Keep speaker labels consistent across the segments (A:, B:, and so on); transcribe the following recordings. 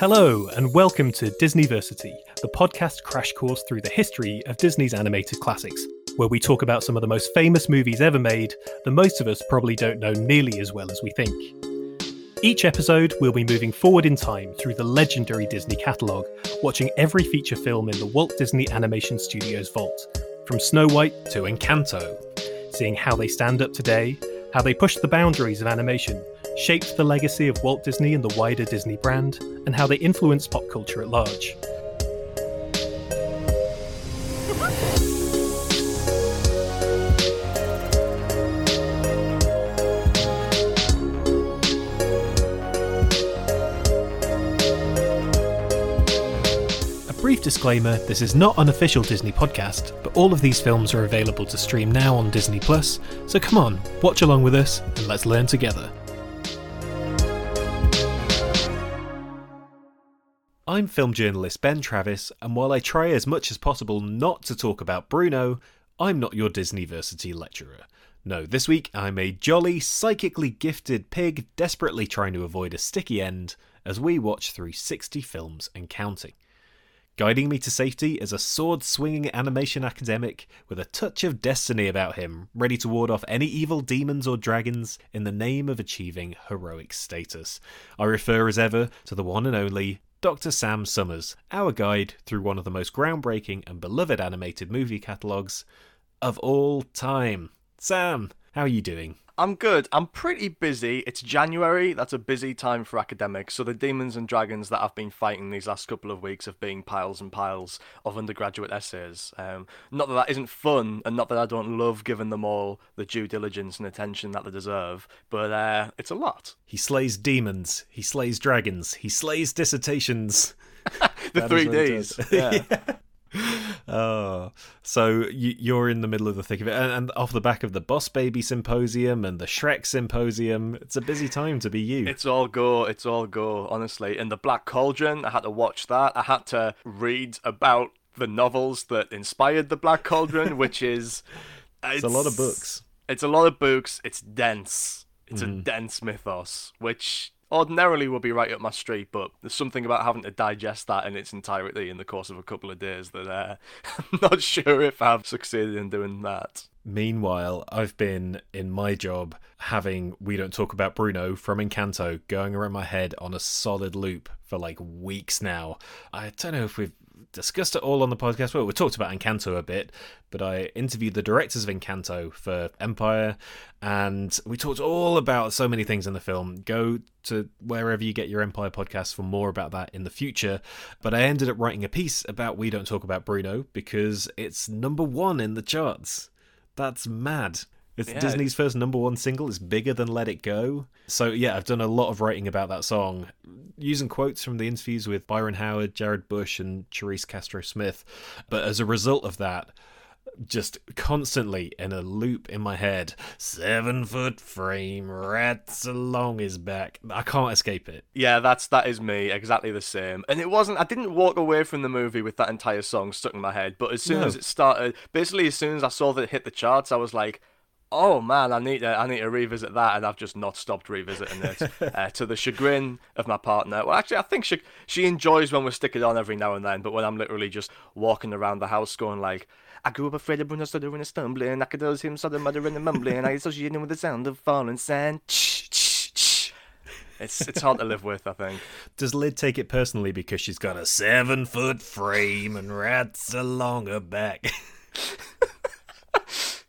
A: Hello, and welcome to Disneyversity, the podcast crash course through the history of Disney's animated classics, where we talk about some of the most famous movies ever made that most of us probably don't know nearly as well as we think. Each episode, we'll be moving forward in time through the legendary Disney catalogue, watching every feature film in the Walt Disney Animation Studios vault, from Snow White to Encanto, seeing how they stand up today, how they pushed the boundaries of animation, shaped the legacy of Walt Disney and the wider Disney brand, and how they influenced pop culture at large. A brief disclaimer this is not an official Disney podcast, but all of these films are available to stream now on Disney Plus, so come on, watch along with us and let's learn together. I'm film journalist Ben Travis, and while I try as much as possible not to talk about Bruno, I'm not your Disneyversity lecturer. No, this week I'm a jolly, psychically gifted pig desperately trying to avoid a sticky end as we watch through 60 films and counting. Guiding me to safety is a sword swinging animation academic with a touch of destiny about him, ready to ward off any evil demons or dragons in the name of achieving heroic status. I refer as ever to the one and only Dr. Sam Summers, our guide through one of the most groundbreaking and beloved animated movie catalogues of all time. Sam, how are you doing?
B: I'm good. I'm pretty busy. It's January. That's a busy time for academics. So the demons and dragons that I've been fighting these last couple of weeks have been piles and piles of undergraduate essays. Um, not that that isn't fun, and not that I don't love giving them all the due diligence and attention that they deserve, but uh, it's a lot.
A: He slays demons. He slays dragons. He slays dissertations.
B: the three Ds. Yeah. yeah.
A: Oh, so you, are in the middle of the thick of it, and, and, off the back of the Boss Baby Symposium and the Shrek Symposium, it's a busy time to be you.
B: It's all go, it's all go, honestly. And the Black Cauldron, I had to watch that. I had to read about the novels that inspired the Black Cauldron, which is
A: it's, it's, a lot of books.
B: It's a lot of books. It's dense. It's mm. a dense mythos, which ordinarily would be right up my street, but there's something about having to digest that in its entirety in the course of a couple of days that uh, I'm not sure if I've succeeded in doing that.
A: Meanwhile, I've been in my job having We Don't Talk About Bruno from Encanto going around my head on a solid loop for like weeks now. I don't know if we've discussed it all on the podcast. Well, we talked about Encanto a bit, but I interviewed the directors of Encanto for Empire, and we talked all about so many things in the film. Go to wherever you get your Empire podcast for more about that in the future. But I ended up writing a piece about We Don't Talk About Bruno because it's number one in the charts. That's mad. It's yeah, Disney's first number one single. It's bigger than Let It Go. So yeah, I've done a lot of writing about that song, using quotes from the interviews with Byron Howard, Jared Bush, and Charise Castro Smith. But as a result of that, just constantly in a loop in my head. Seven foot frame, rats along his back. I can't escape it.
B: Yeah, that's that is me. Exactly the same. And it wasn't. I didn't walk away from the movie with that entire song stuck in my head. But as soon no. as it started, basically as soon as I saw that it hit the charts, I was like, oh man, I need to I need to revisit that, and I've just not stopped revisiting it uh, to the chagrin of my partner. Well, actually, I think she she enjoys when we stick it on every now and then, but when I'm literally just walking around the house going like. I grew up afraid of Bruno stuttering and stumbling. I could hear him suddenly muttering and mumbling. I associate him with the sound of falling sand. It's it's hard to live with, I think.
A: Does Lid take it personally because she's got a seven foot frame and rats along her back?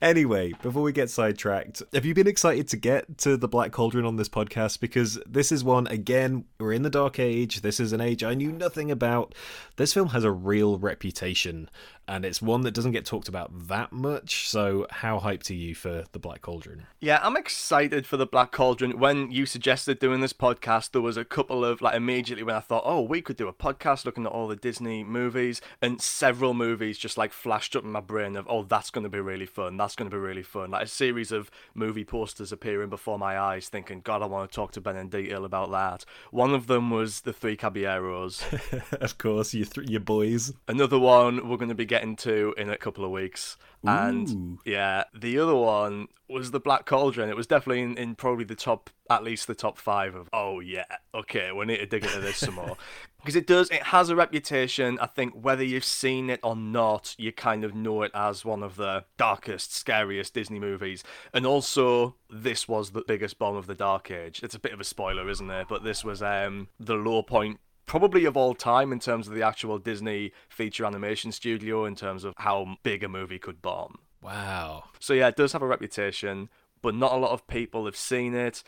A: Anyway, before we get sidetracked, have you been excited to get to the Black Cauldron on this podcast? Because this is one, again, we're in the Dark Age. This is an age I knew nothing about. This film has a real reputation and it's one that doesn't get talked about that much. So, how hyped are you for the Black Cauldron?
B: Yeah, I'm excited for the Black Cauldron. When you suggested doing this podcast, there was a couple of like immediately when I thought, oh, we could do a podcast looking at all the Disney movies, and several movies just like flashed up in my brain of, oh, that's going to be really fun. That's going to be really fun. Like a series of movie posters appearing before my eyes, thinking, God, I want to talk to Ben in detail about that. One of them was the Three Caballeros.
A: of course, you th- your boys.
B: Another one we're going to be getting getting to in a couple of weeks. Ooh. And yeah, the other one was the Black Cauldron. It was definitely in, in probably the top, at least the top five of. Oh yeah, okay, we need to dig into this some more. because it does it has a reputation i think whether you've seen it or not you kind of know it as one of the darkest scariest disney movies and also this was the biggest bomb of the dark age it's a bit of a spoiler isn't it but this was um the low point probably of all time in terms of the actual disney feature animation studio in terms of how big a movie could bomb
A: Wow.
B: so yeah it does have a reputation but not a lot of people have seen it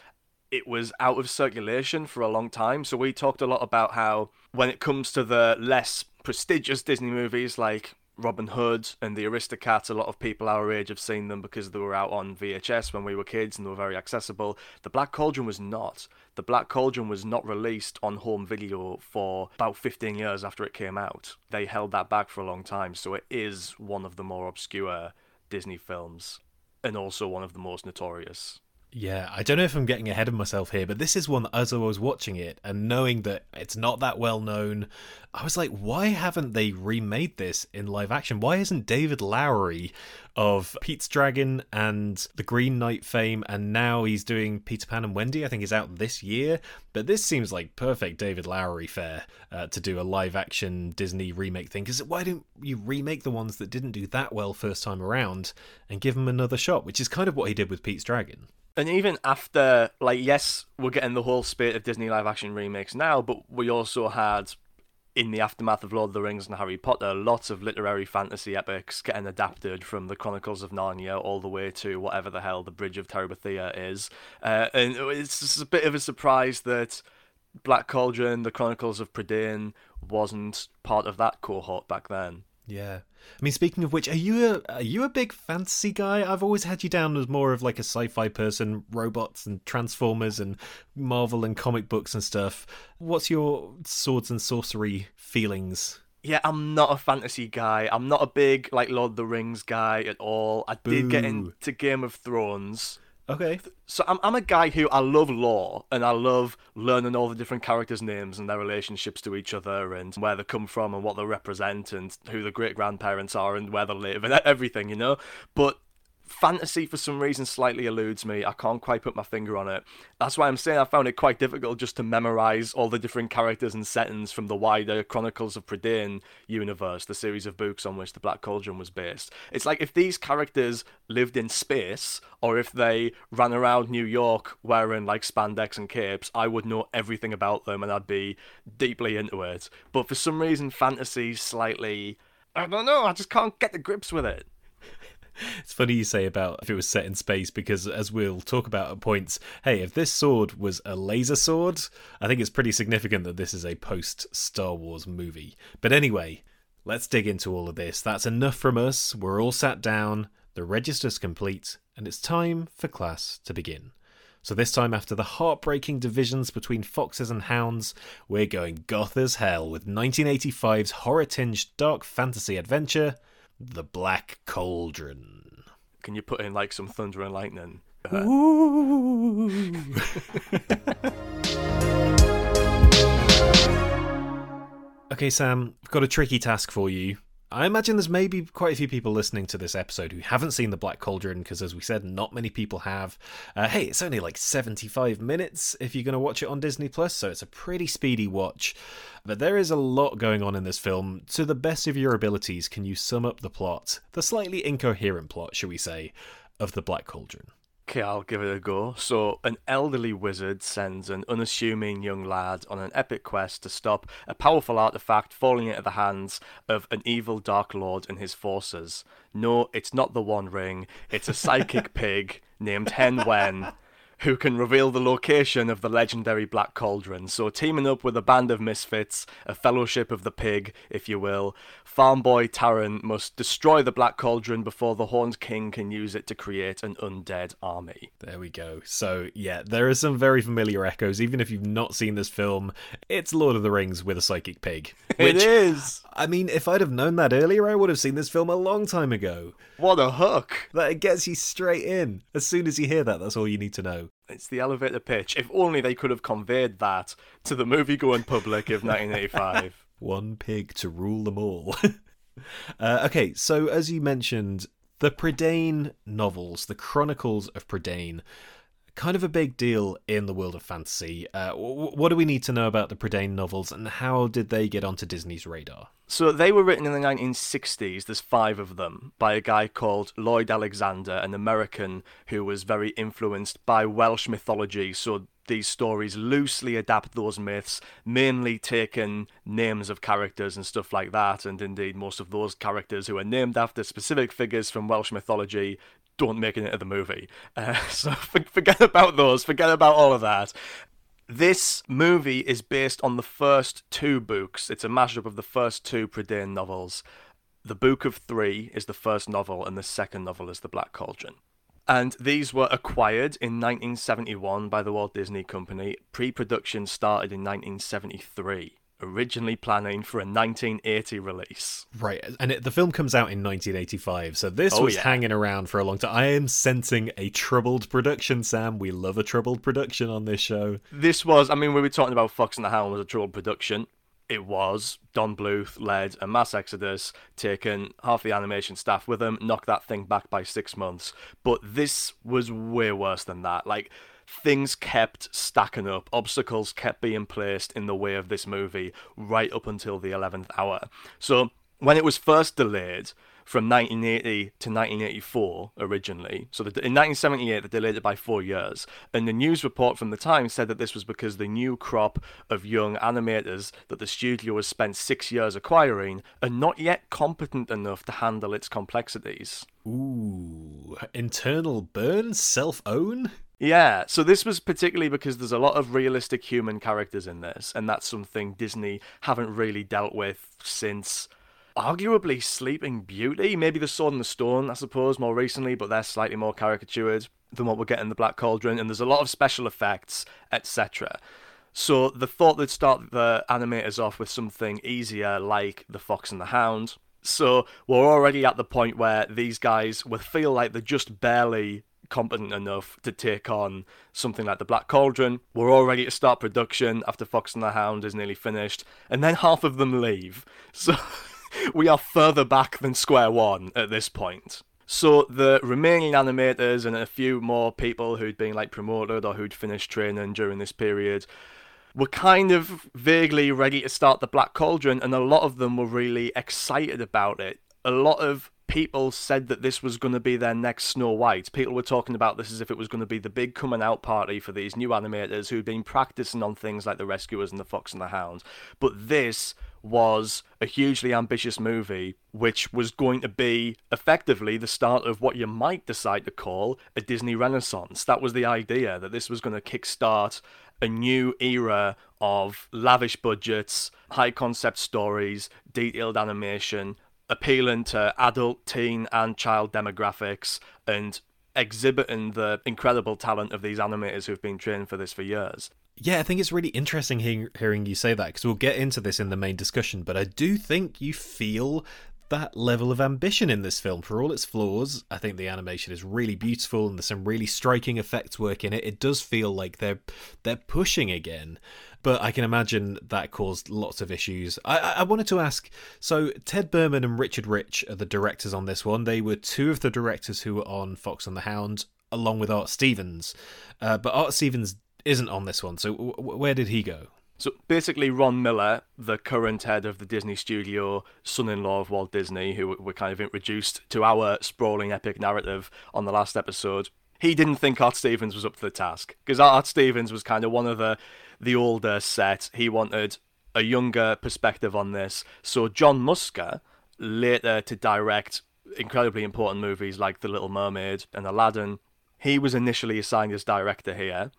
B: it was out of circulation for a long time. So we talked a lot about how when it comes to the less prestigious Disney movies like Robin Hood and the Aristocats, a lot of people our age have seen them because they were out on VHS when we were kids and they were very accessible. The Black Cauldron was not. The Black Cauldron was not released on home video for about 15 years after it came out. They held that back for a long time, so it is one of the more obscure Disney films and also one of the most notorious.
A: Yeah, I don't know if I'm getting ahead of myself here, but this is one that as I was watching it and knowing that it's not that well known, I was like, why haven't they remade this in live action? Why isn't David Lowery of Pete's Dragon and the Green Knight fame, and now he's doing Peter Pan and Wendy? I think is out this year, but this seems like perfect David Lowery fare uh, to do a live action Disney remake thing. Because why don't you remake the ones that didn't do that well first time around and give them another shot? Which is kind of what he did with Pete's Dragon.
B: And even after, like, yes, we're getting the whole spate of Disney live action remakes now, but we also had, in the aftermath of Lord of the Rings and Harry Potter, lots of literary fantasy epics getting adapted from the Chronicles of Narnia all the way to whatever the hell the Bridge of Terabithia is. Uh, and it's just a bit of a surprise that Black Cauldron, the Chronicles of Prydain, wasn't part of that cohort back then.
A: Yeah. I mean, speaking of which, are you a are you a big fantasy guy? I've always had you down as more of like a sci-fi person, robots and transformers and Marvel and comic books and stuff. What's your swords and sorcery feelings?
B: Yeah, I'm not a fantasy guy. I'm not a big like Lord of the Rings guy at all. I did get into Game of Thrones.
A: Okay.
B: So I'm I'm a guy who I love lore and I love learning all the different characters' names and their relationships to each other and where they come from and what they represent and who the great grandparents are and where they live and everything, you know. But fantasy for some reason slightly eludes me. I can't quite put my finger on it. That's why I'm saying I found it quite difficult just to memorize all the different characters and settings from the wider Chronicles of Prydain universe, the series of books on which the Black Cauldron was based. It's like if these characters lived in space or if they ran around New York wearing like spandex and capes, I would know everything about them and I'd be deeply into it. But for some reason fantasy slightly I don't know, I just can't get the grips with it.
A: It's funny you say about if it was set in space because, as we'll talk about at points, hey, if this sword was a laser sword, I think it's pretty significant that this is a post Star Wars movie. But anyway, let's dig into all of this. That's enough from us. We're all sat down, the register's complete, and it's time for class to begin. So, this time, after the heartbreaking divisions between foxes and hounds, we're going goth as hell with 1985's horror tinged dark fantasy adventure, The Black Cauldron.
B: Can you put in like some thunder and lightning?
A: Uh, okay, Sam, I've got a tricky task for you. I imagine there's maybe quite a few people listening to this episode who haven't seen The Black Cauldron because, as we said, not many people have. Uh, hey, it's only like 75 minutes if you're going to watch it on Disney Plus, so it's a pretty speedy watch. But there is a lot going on in this film. To the best of your abilities, can you sum up the plot, the slightly incoherent plot, shall we say, of The Black Cauldron?
B: Okay, I'll give it a go. So, an elderly wizard sends an unassuming young lad on an epic quest to stop a powerful artifact falling into the hands of an evil Dark Lord and his forces. No, it's not the One Ring, it's a psychic pig named Hen Wen who can reveal the location of the legendary Black Cauldron. So, teaming up with a band of misfits, a fellowship of the pig, if you will, farm boy Taran must destroy the Black Cauldron before the Horned King can use it to create an undead army.
A: There we go. So, yeah, there are some very familiar echoes. Even if you've not seen this film, it's Lord of the Rings with a psychic pig.
B: it is!
A: I mean, if I'd have known that earlier, I would have seen this film a long time ago.
B: What a hook!
A: That it gets you straight in. As soon as you hear that, that's all you need to know.
B: It's the elevator pitch. If only they could have conveyed that to the movie going public of 1985.
A: One pig to rule them all. uh, okay, so as you mentioned, the Prydain novels, the Chronicles of Prydain, kind of a big deal in the world of fantasy. Uh, what do we need to know about the Prydain novels, and how did they get onto Disney's radar?
B: So they were written in the 1960s. There's five of them by a guy called Lloyd Alexander, an American who was very influenced by Welsh mythology. So these stories loosely adapt those myths, mainly taking names of characters and stuff like that. And indeed, most of those characters who are named after specific figures from Welsh mythology don't make it into the movie. Uh, so forget about those, forget about all of that. This movie is based on the first two books. It's a mashup of the first two Prydain novels. The Book of Three is the first novel, and the second novel is The Black Cauldron. And these were acquired in 1971 by the Walt Disney Company. Pre production started in 1973 originally planning for a 1980 release.
A: Right, and it, the film comes out in 1985, so this
B: Oh,
A: was
B: yeah.
A: hanging around for a long time. I am sensing a troubled production, Sam. We love a troubled production on this show.
B: This was, I mean, we were talking about Fox and the Hound was a troubled production. It was. Don Bluth led a mass exodus, taken half the animation staff with him, knocked that thing back by six months. But this was way worse than that. Like, things kept stacking up, obstacles kept being placed in the way of this movie right up until the 11th hour. So, when it was first delayed, from 1980 to 1984 originally. So the, in 1978 they delayed it by four years, and the news report from the time said that this was because the new crop of young animators that the studio has spent six years acquiring are not yet competent enough to handle its complexities.
A: Ooh, internal burn, self own.
B: Yeah, so this was particularly because there's a lot of realistic human characters in this, and that's something Disney haven't really dealt with since arguably Sleeping Beauty, maybe The Sword and the Stone, I suppose, more recently, but they're slightly more caricatured than what we're getting in The Black Cauldron, and there's a lot of special effects, etc. So the thought they'd start the animators off with something easier like The Fox and the Hound. So we're already at the point where these guys will feel like they're just barely competent enough to take on something like the Black Cauldron. We're all ready to start production after Fox and the Hound is nearly finished, and then half of them leave. So we are further back than square one at this point. So the remaining animators and a few more people who'd been like promoted or who'd finished training during this period were kind of vaguely ready to start the Black Cauldron, and a lot of them were really excited about it. A lot of people said that this was going to be their next Snow White. People were talking about this as if it was going to be the big coming out party for these new animators who'd been practicing on things like The Rescuers and The Fox and the Hound. But this was a hugely ambitious movie, which was going to be effectively the start of what you might decide to call a Disney Renaissance. That was the idea, that this was going to kickstart a new era of lavish budgets, high concept stories, detailed animation, appealing to adult, teen, and child demographics, and exhibiting the incredible talent of these animators who've been trained for this for years.
A: Yeah, I think it's really interesting hearing, hearing you say that because we'll get into this in the main discussion. But I do think you feel that level of ambition in this film for all its flaws. I think the animation is really beautiful and there's some really striking effects work in it. It does feel like they're they're pushing again. But I can imagine that caused lots of issues. I, I wanted to ask so, Ted Berman and Richard Rich are the directors on this one. They were two of the directors who were on Fox and the Hound, along with Art Stevens. Uh, but Art Stevens isn't on this one. So, w- where did he go?
B: So basically, Ron Miller, the current head of the Disney studio, son in law of Walt Disney, who were kind of introduced to our sprawling epic narrative on the last episode, he didn't think Art Stevens was up to the task. Because Art Stevens was kind of one of the, the older set. He wanted a younger perspective on this. So John Musker, later to direct incredibly important movies like The Little Mermaid and Aladdin, he was initially assigned as director here.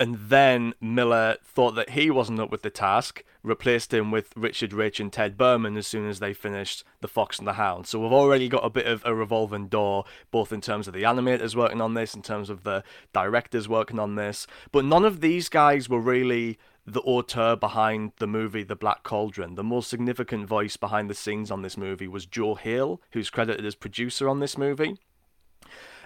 B: And then Miller thought that he wasn't up with the task, replaced him with Richard Rich and Ted Berman as soon as they finished The Fox and the Hound. So we've already got a bit of a revolving door, both in terms of the animators working on this, in terms of the directors working on this. But none of these guys were really the auteur behind the movie The Black Cauldron. The most significant voice behind the scenes on this movie was Joe Hale, who's credited as producer on this movie.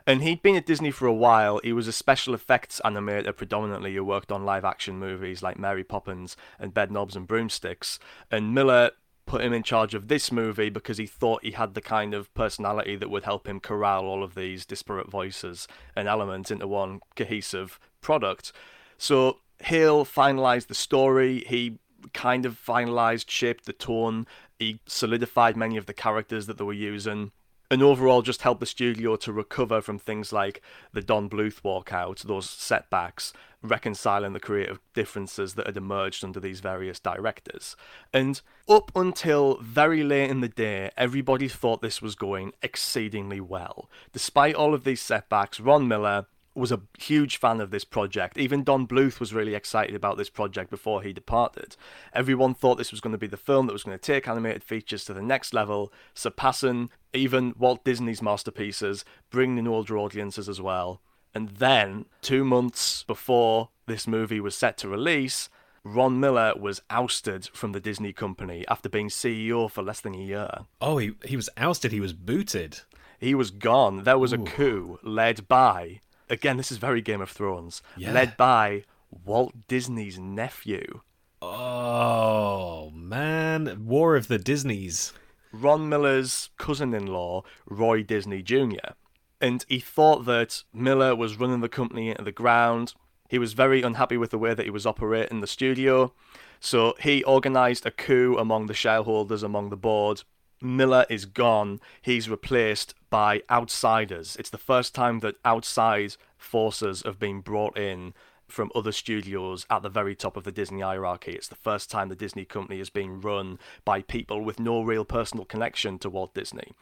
B: And he'd been at Disney for a while. He was a special effects animator predominantly who worked on live action movies like Mary Poppins and Bedknobs and Broomsticks. And Miller put him in charge of this movie because he thought he had the kind of personality that would help him corral all of these disparate voices and elements into one cohesive product. So Hale finalized the story. He kind of finalized, shaped the tone. He solidified many of the characters that they were using and overall just helped the studio to recover from things like the Don Bluth walkout, those setbacks, reconciling the creative differences that had emerged under these various directors. And up until very late in the day, everybody thought this was going exceedingly well. Despite all of these setbacks, Ron Miller was a huge fan of this project. Even Don Bluth was really excited about this project before he departed. Everyone thought this was going to be the film that was going to take animated features to the next level, surpassing even Walt Disney's masterpieces, bringing in older audiences as well. And then, two months before this movie was set to release, Ron Miller was ousted from the Disney company after being CEO for less than a year.
A: Oh, he, he was ousted, he was booted.
B: He was gone. There was Ooh. a coup led by again, this is very Game of Thrones, yeah. led by Walt Disney's nephew.
A: Oh man, War of the Disneys.
B: Ron Miller's cousin-in-law, Roy Disney Jr. And he thought that Miller was running the company into the ground. He was very unhappy with the way that he was operating the studio. So he organized a coup among the shareholders, among the board, Miller is gone. He's replaced by outsiders. It's the first time that outside forces have been brought in from other studios at the very top of the Disney hierarchy. It's the first time the Disney company is being run by people with no real personal connection to Walt Disney.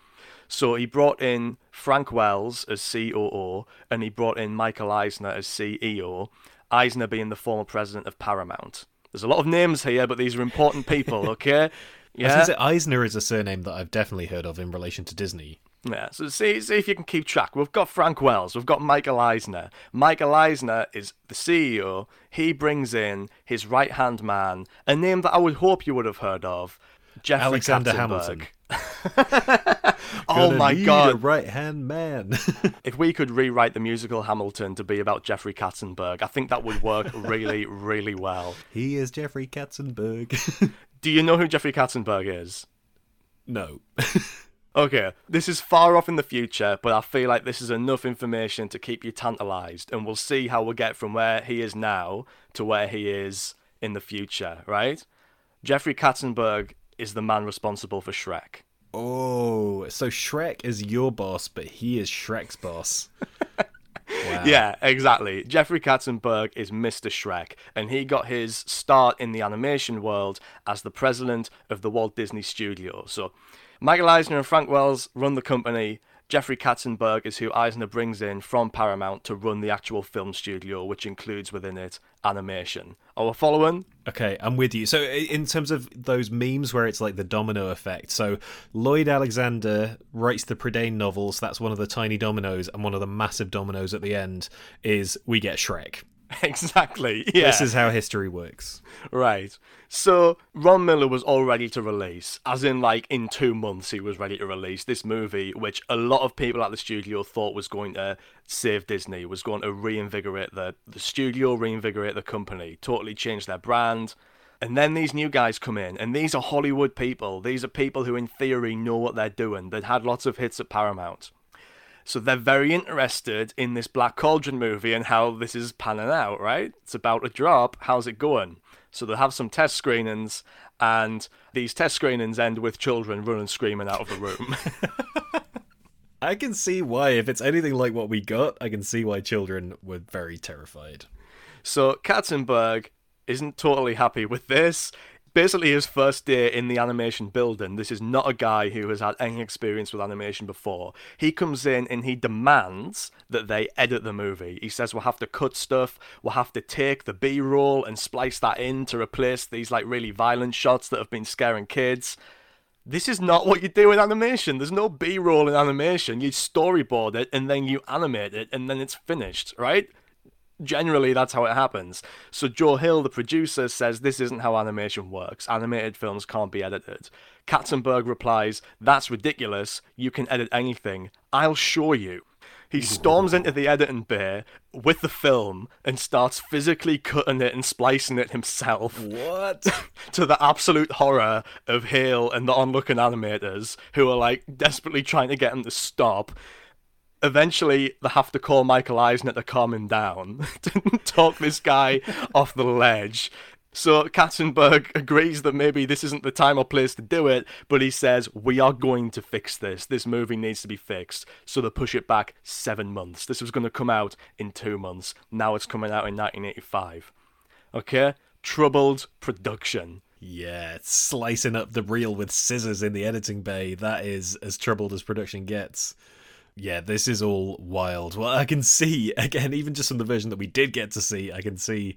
B: So he brought in Frank Wells as COO and he brought in Michael Eisner as CEO, Eisner being the former president of Paramount. There's a lot of names here, but these are important people, okay?
A: Yeah. Eisner is a surname that I've definitely heard of in relation to Disney.
B: Yeah, so see, see if you can keep track. We've got Frank Wells, we've got Michael Eisner. Michael Eisner is the CEO. He brings in his right hand man, a name that I would hope you would have heard of, Jeffrey Alexander Hamilton. oh my god,
A: right hand man.
B: if we could rewrite the musical Hamilton to be about Jeffrey Katzenberg, I think that would work really, really well.
A: He is Jeffrey Katzenberg.
B: Do you know who Jeffrey Katzenberg is?
A: No.
B: okay, this is far off in the future, but I feel like this is enough information to keep you tantalized, and we'll see how we'll get from where he is now to where he is in the future, right? Jeffrey Katzenberg is the man responsible for Shrek.
A: Oh, so Shrek is your boss, but he is Shrek's boss.
B: Wow. Yeah, exactly. Jeffrey Katzenberg is Mr. Shrek, and he got his start in the animation world as the president of the Walt Disney Studio. So, Michael Eisner and Frank Wells run the company. Jeffrey Katzenberg is who Eisner brings in from Paramount to run the actual film studio, which includes within it animation. Are we following?
A: Okay, I'm with you. So, in terms of those memes where it's like the domino effect, so Lloyd Alexander writes the Prydain novels, that's one of the tiny dominoes, and one of the massive dominoes at the end is we get Shrek.
B: Exactly. Yeah.
A: This is how history works.
B: Right. So Ron Miller was all ready to release, as in like in two months he was ready to release this movie, which a lot of people at the studio thought was going to save Disney, was going to reinvigorate the the studio, reinvigorate the company, totally change their brand. And then these new guys come in, and these are Hollywood people. These are people who, in theory, know what they're doing. They'd had lots of hits at Paramount. So they're very interested in this Black Cauldron movie and how this is panning out, right? It's about a drop. How's it going? So they'll have some test screenings, and these test screenings end with children running screaming out of the room.
A: I can see why. If it's anything like what we got, I can see why children were very terrified.
B: So Katzenberg isn't totally happy with this basically his first day in the animation building. This is not a guy who has had any experience with animation before. He comes in and he demands that they edit the movie. He says we'll have to cut stuff, we'll have to take the B roll and splice that in to replace these like really violent shots that have been scaring kids. This is not what you do in animation. There's no B roll in animation. You storyboard it and then you animate it and then it's finished, right? Generally that's how it happens. So Joe Hale, the producer, says this isn't how animation works. Animated films can't be edited. Katzenberg replies, That's ridiculous. You can edit anything. I'll show you. He storms into the editing bay with the film and starts physically cutting it and splicing it himself.
A: What?
B: to the absolute horror of Hale and the onlooking animators who are like desperately trying to get him to stop. Eventually, they have to call Michael Eisner to calm him down, to talk this guy off the ledge. So Katzenberg agrees that maybe this isn't the time or place to do it, but he says, We are going to fix this. This movie needs to be fixed. So they push it back seven months. This was going to come out in two months. Now it's coming out in 1985. Okay? Troubled production.
A: Yeah, slicing up the reel with scissors in the editing bay. That is as troubled as production gets. Yeah, this is all wild. Well, I can see, again, even just from the version that we did get to see, I can see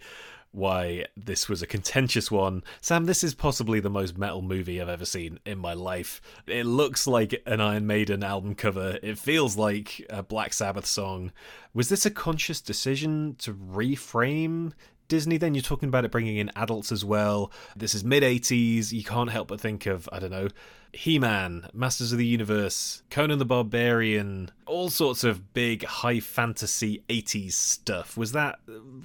A: why this was a contentious one. Sam, this is possibly the most metal movie I've ever seen in my life. It looks like an Iron Maiden album cover. It feels like a Black Sabbath song. Was this a conscious decision to reframe Disney, then you're talking about it bringing in adults as well. This is mid 80s. You can't help but think of, I don't know, He Man, Masters of the Universe, Conan the Barbarian, all sorts of big high fantasy 80s stuff. Was that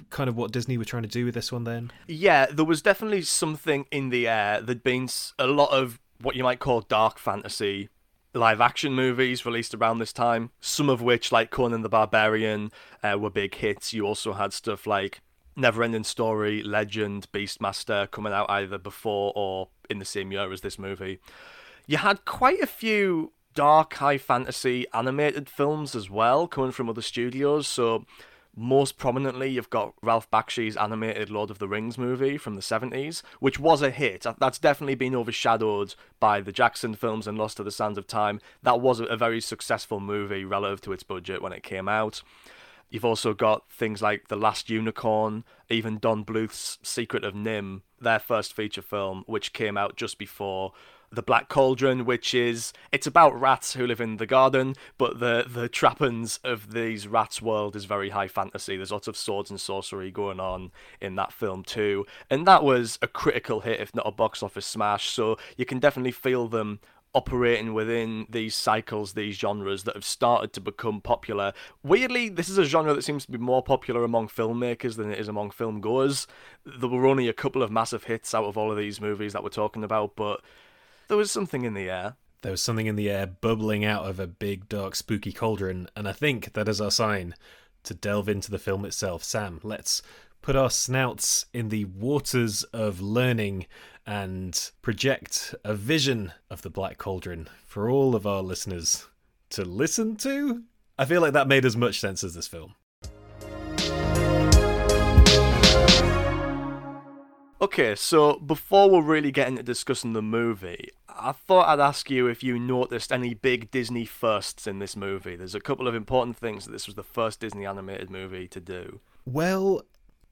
A: kind of what Disney were trying to do with this one then?
B: Yeah, there was definitely something in the air. There'd been a lot of what you might call dark fantasy live action movies released around this time, some of which, like Conan the Barbarian, uh, were big hits. You also had stuff like Neverending Story, Legend, Beastmaster coming out either before or in the same year as this movie. You had quite a few dark high fantasy animated films as well coming from other studios. So, most prominently, you've got Ralph Bakshi's animated Lord of the Rings movie from the 70s, which was a hit. That's definitely been overshadowed by the Jackson films and Lost to the Sands of Time. That was a very successful movie relative to its budget when it came out. You've also got things like The Last Unicorn, even Don Bluth's Secret of NIMH, their first feature film, which came out just before the Black Cauldron, which is it's about rats who live in the garden, but the the trappings of these rats' world is very high fantasy. There's lots of swords and sorcery going on in that film too, and that was a critical hit, if not a box office smash. So you can definitely feel them operating within these cycles, these genres that have started to become popular. Weirdly, this is a genre that seems to be more popular among filmmakers than it is among film goers. There were only a couple of massive hits out of all of these movies that we're talking about, but there was something in the air.
A: There was something in the air bubbling out of a big, dark, spooky cauldron, and I think that is our sign to delve into the film itself. Sam, let's put our snouts in the waters of learning and project a vision of the Black Cauldron for all of our listeners to listen to. I feel like that made as much sense as this film.
B: Okay, so before we're really getting to discussing the movie, I thought I'd ask you if you noticed any big Disney firsts in this movie. There's a couple of important things that this was the first Disney animated movie to do.
A: Well,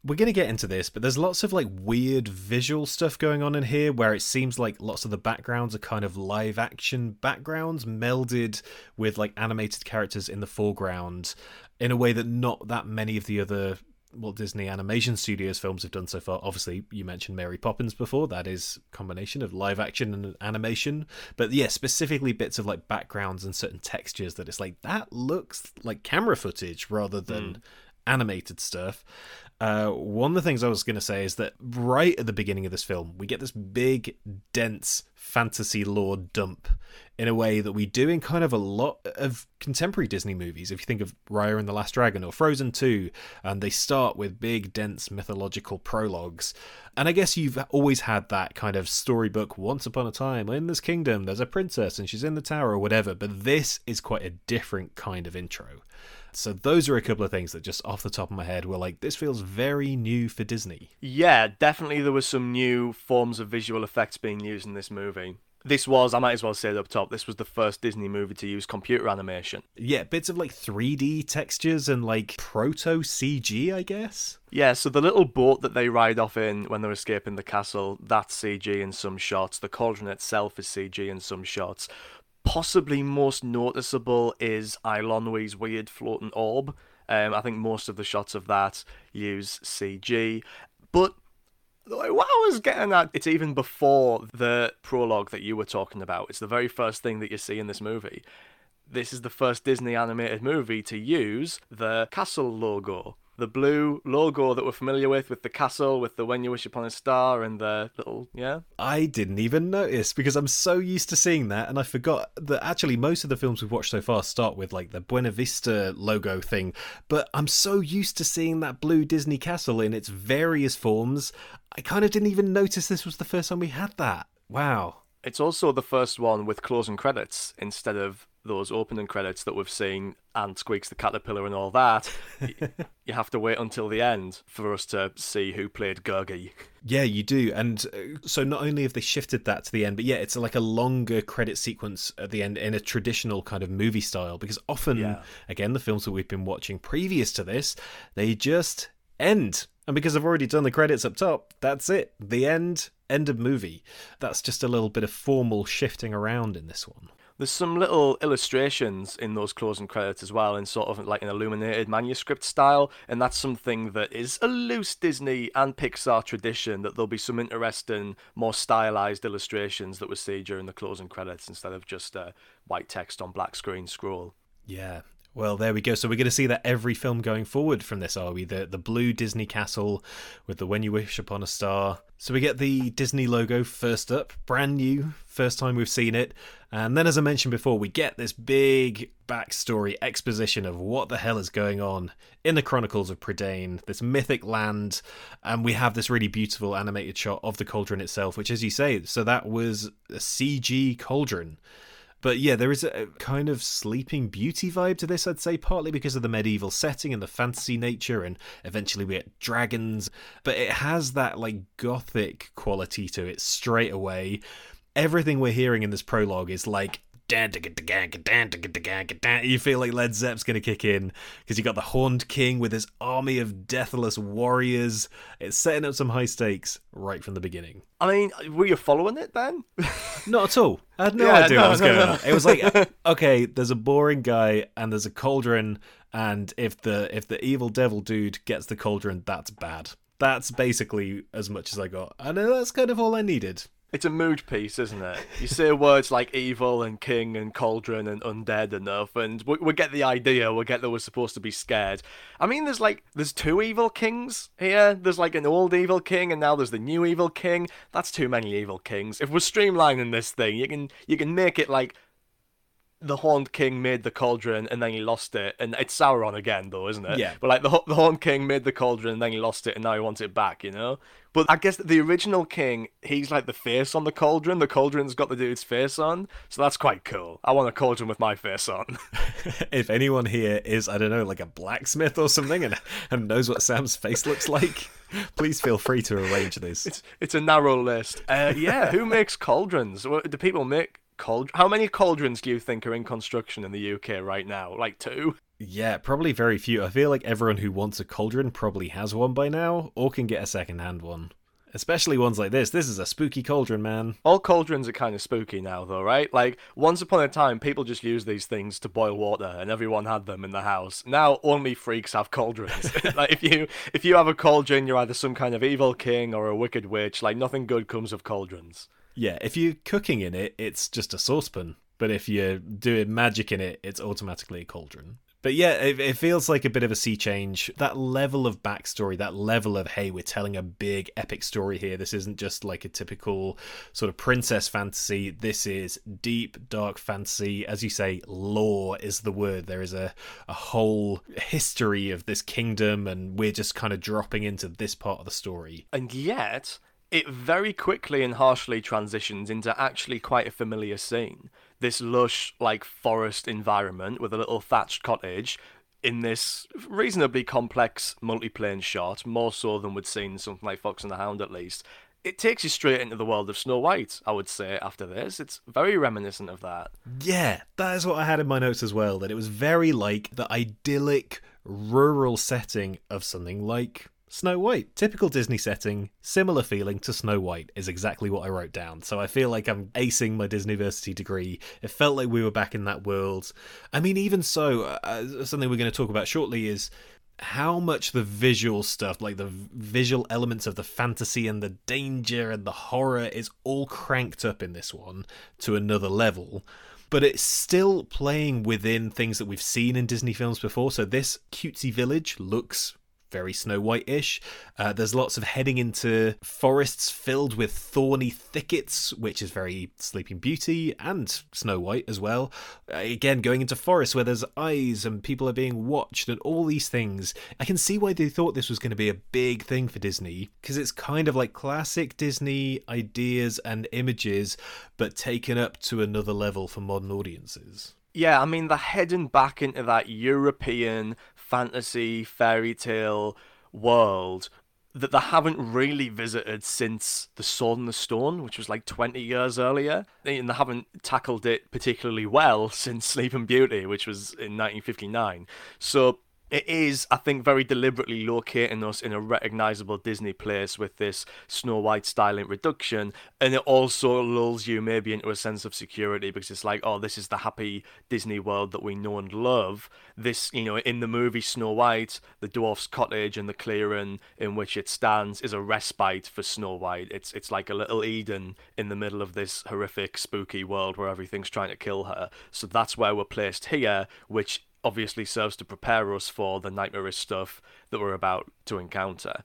A: we're going to get into this, but there's lots of like weird visual stuff going on in here where it seems like lots of the backgrounds are kind of live action backgrounds melded with like animated characters in the foreground in a way that not that many of the other Walt Disney Animation Studios films have done so far. Obviously, you mentioned Mary Poppins before. That is a combination of live action and animation. But yeah, specifically bits of like backgrounds and certain textures that it's like that looks like camera footage rather than mm. animated stuff. Uh, one of the things I was going to say is that right at the beginning of this film, we get this big, dense fantasy lore dump in a way that we do in kind of a lot of contemporary Disney movies. If you think of Raya and the Last Dragon or Frozen 2, and they start with big, dense mythological prologues. And I guess you've always had that kind of storybook once upon a time in this kingdom, there's a princess and she's in the tower or whatever, but this is quite a different kind of intro. So those are a couple of things that just off the top of my head were like, this feels very new for Disney.
B: Yeah, definitely there was some new forms of visual effects being used in this movie. This was, I might as well say it up top, this was the first Disney movie to use computer animation.
A: Yeah, bits of like 3D textures and like proto CG, I guess.
B: Yeah, so the little boat that they ride off in when they're escaping the castle, that's CG in some shots. The cauldron itself is CG in some shots possibly most noticeable is Eilonwy's weird floating orb. Um, I think most of the shots of that use CG. But what I was getting at, it's even before the prologue that you were talking about. It's the very first thing that you see in this movie. this is the first Disney animated movie to use the castle logo the blue logo that we're familiar with, with the castle, with the When You Wish Upon a Star, and the little, yeah.
A: I didn't even notice because I'm so used to seeing that, and I forgot that actually most of the films we've watched so far start with like the Buena Vista logo thing. But I'm so used to seeing that blue Disney castle in its various forms, I kind of didn't even notice this was the first time we had that. Wow.
B: It's also the first one with closing credits instead of those opening credits that we've seen and Squeaks the Caterpillar and all that, you have to wait until the end for us to see who played Gurgi.
A: Yeah, you do. And uh, so not only have they shifted that to the end, but yeah, it's like a longer credit sequence at the end in a traditional kind of movie style because often, yeah. again, the films that we've been watching previous to this, they just end. And because I've already done the credits up top, that's it. The end, end of movie. That's just a little bit of formal shifting around in this one.
B: There's some little illustrations in those closing credits as well, in sort of like an illuminated manuscript style, and that's something that is a loose Disney and Pixar tradition. That there'll be some interesting, more stylized illustrations that we see during the closing credits instead of just uh, white text on black screen scroll.
A: Yeah, well, there we go. So we're going to see that every film going forward from this, are we? The the blue Disney castle with the When You Wish Upon a Star. So we get the Disney logo first up, brand new, first time we've seen it. And then, as I mentioned before, we get this big backstory exposition of what the hell is going on in the Chronicles of Prydain, this mythic land. And we have this really beautiful animated shot of the cauldron itself, which, as you say, so that was a CG cauldron. But yeah, there is a kind of Sleeping Beauty vibe to this, I'd say, partly because of the medieval setting and the fantasy nature, and eventually we get dragons. But it has that like gothic quality to it straight away. Everything we're hearing in this prologue is like you feel like Led Zepp's going to kick in because you got the Horned King with his army of deathless warriors. It's setting up some high stakes right from the beginning.
B: I mean, were you following it then?
A: Not at all. I had no yeah, idea no, what was no, going no. on. It was like, okay, there's a boring guy and there's a cauldron, and if the if the evil devil dude gets the cauldron, that's bad. That's basically as much as I got, and that's kind of all I needed.
B: It's a mood piece, isn't it? You say words like evil and king and cauldron and undead enough, and we, we get the idea. We get that we're supposed to be scared. I mean, there's like there's two evil kings here. There's like an old evil king, and now there's the new evil king. That's too many evil kings. If we're streamlining this thing, you can you can make it like the Horned King made the cauldron and then he lost it, and it's Sauron again, though, isn't it?
A: Yeah.
B: But like the the Horned King made the cauldron and then he lost it, and now he wants it back, you know. But I guess the original king, he's like the face on the cauldron. The cauldron's got the dude's face on, so that's quite cool. I want a cauldron with my face on.
A: if anyone here is, I don't know, like a blacksmith or something, and and knows what Sam's face looks like. Please feel free to arrange this.
B: It's it's a narrow list. Uh, yeah, who makes cauldrons? Do people make cauldron. How many cauldrons do you think are in construction in the UK right now? Like two?
A: Yeah, probably very few. I feel like everyone who wants a cauldron probably has one by now, or can get a second-hand one. Especially ones like this. This is a spooky cauldron, man.
B: All cauldrons are kind of spooky now, though, right? Like, once upon a time, people just used these things to boil water, and everyone had them in the house. Now, only freaks have cauldrons. like, if you if you have a cauldron, you're either some kind of evil king or a wicked witch. Like, nothing good comes of cauldrons.
A: Yeah, if you're cooking in it, it's just a saucepan. But if you're doing magic in it, it's automatically a cauldron. But yeah, it, it, feels like a bit of a sea change. That level of backstory, that level of, hey, we're telling a big epic story here. This isn't just like a typical sort of princess fantasy. This is deep, dark fantasy. As you say, lore is the word. There is a, a whole history of this kingdom, and we're just kind of dropping into this part of the story.
B: And yet, it very quickly and harshly transitions into actually quite a familiar scene. This lush, like, forest environment with a little thatched cottage in this reasonably complex multi-plane shot, more so than we'd seen something like Fox and the Hound at least. It takes you straight into the world of Snow White, I would say, after this. It's very reminiscent of that.
A: Yeah, that is what I had in my notes as well, that it was very like the idyllic rural setting of something like Snow White. Typical Disney setting, similar feeling to Snow White is exactly what I wrote down. So I feel like I'm acing my Disneyversity degree. It felt like we were back in that world. I mean, even so, uh, something we're going to talk about shortly is how much the visual stuff, like the visual elements of the fantasy and the danger and the horror, is all cranked up in this one to another level. but it's still playing within things that we've seen in Disney films before. So this cutesy village looks very Snow White ish. Uh, there's lots of heading into forests filled with thorny thickets, which is very Sleeping Beauty and Snow White as well. Uh, again, going into forests where there's eyes and people are being watched and all these things. I can see why they thought this was going to be a big thing for Disney because it's kind of like classic Disney ideas and images, but taken up to another level for modern audiences.
B: Yeah, I mean, they're heading back into that European fantasy fairy tale world that they haven't really visited since The Sword and the Stone, which was like 20 years earlier. And they haven't tackled it particularly well since Sleeping Beauty, which was in 1959. So it is, I think, very deliberately locating us in a recognizable Disney place with this Snow White styling reduction, and it also lulls you maybe into a sense of security because it's like, oh, this is the happy Disney world that we know and love. This, you know, in the movie Snow White, the dwarf's cottage and the clearing in which it stands is a respite for Snow White. It's it's like a little Eden in the middle of this horrific, spooky world where everything's trying to kill her. So that's where we're placed here, which obviously serves to prepare us for the nightmarish stuff that we're about to encounter.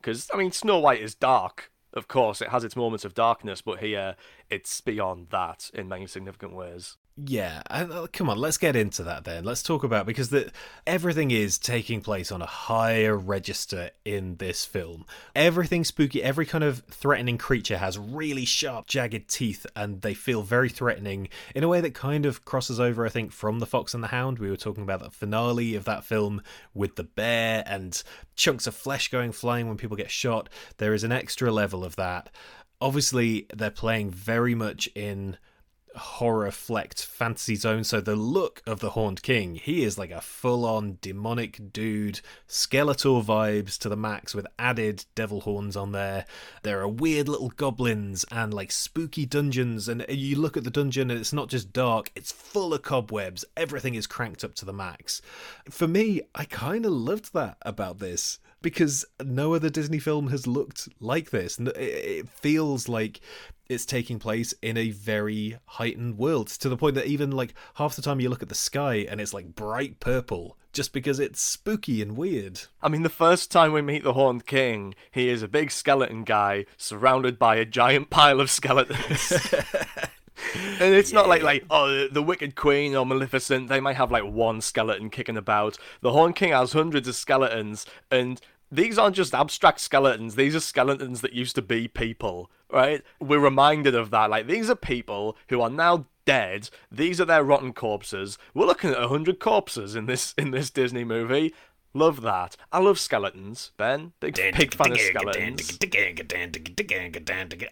B: Because, I mean, Snow White is dark, of course, it has its moments of darkness, but here it's beyond that in many significant ways.
A: Yeah, uh, come on, let's get into that then. Let's talk about because the everything is taking place on a higher register in this film. Everything spooky, every kind of threatening creature has really sharp, jagged teeth, and they feel very threatening in a way that kind of crosses over, I think, from The Fox and the Hound. We were talking about the finale of that film with the bear and chunks of flesh going flying when people get shot. There is an extra level of that. Obviously, they're playing very much in horror flecked fantasy zone. So the look of the Horned King, he is like a full on demonic dude, skeletal vibes to the max with added devil horns on there. There are weird little goblins and like spooky dungeons. And you look at the dungeon and it's not just dark, it's full of cobwebs. Everything is cranked up to the max. For me, I kind of loved that about this because no other Disney film has looked like this. It feels like it's taking place in a very heightened world to the point that even like half the time you look at the sky and it's like bright purple just because it's spooky and weird.
B: I mean, the first time we meet the Horned King, he is a big skeleton guy surrounded by a giant pile of skeletons. and it's yeah. not like like oh the, the, Wicked Queen or Maleficent. They might have like one skeleton kicking about. The Horned King has hundreds of skeletons, and these aren't just abstract skeletons. These are skeletons that used to be people, right? We're reminded of that. Like, these are people who are now dead. These are their rotten corpses. We're looking at a hundred corpses in this in this Disney movie. Love that. I love skeletons, Ben. Big, big fan of skeletons.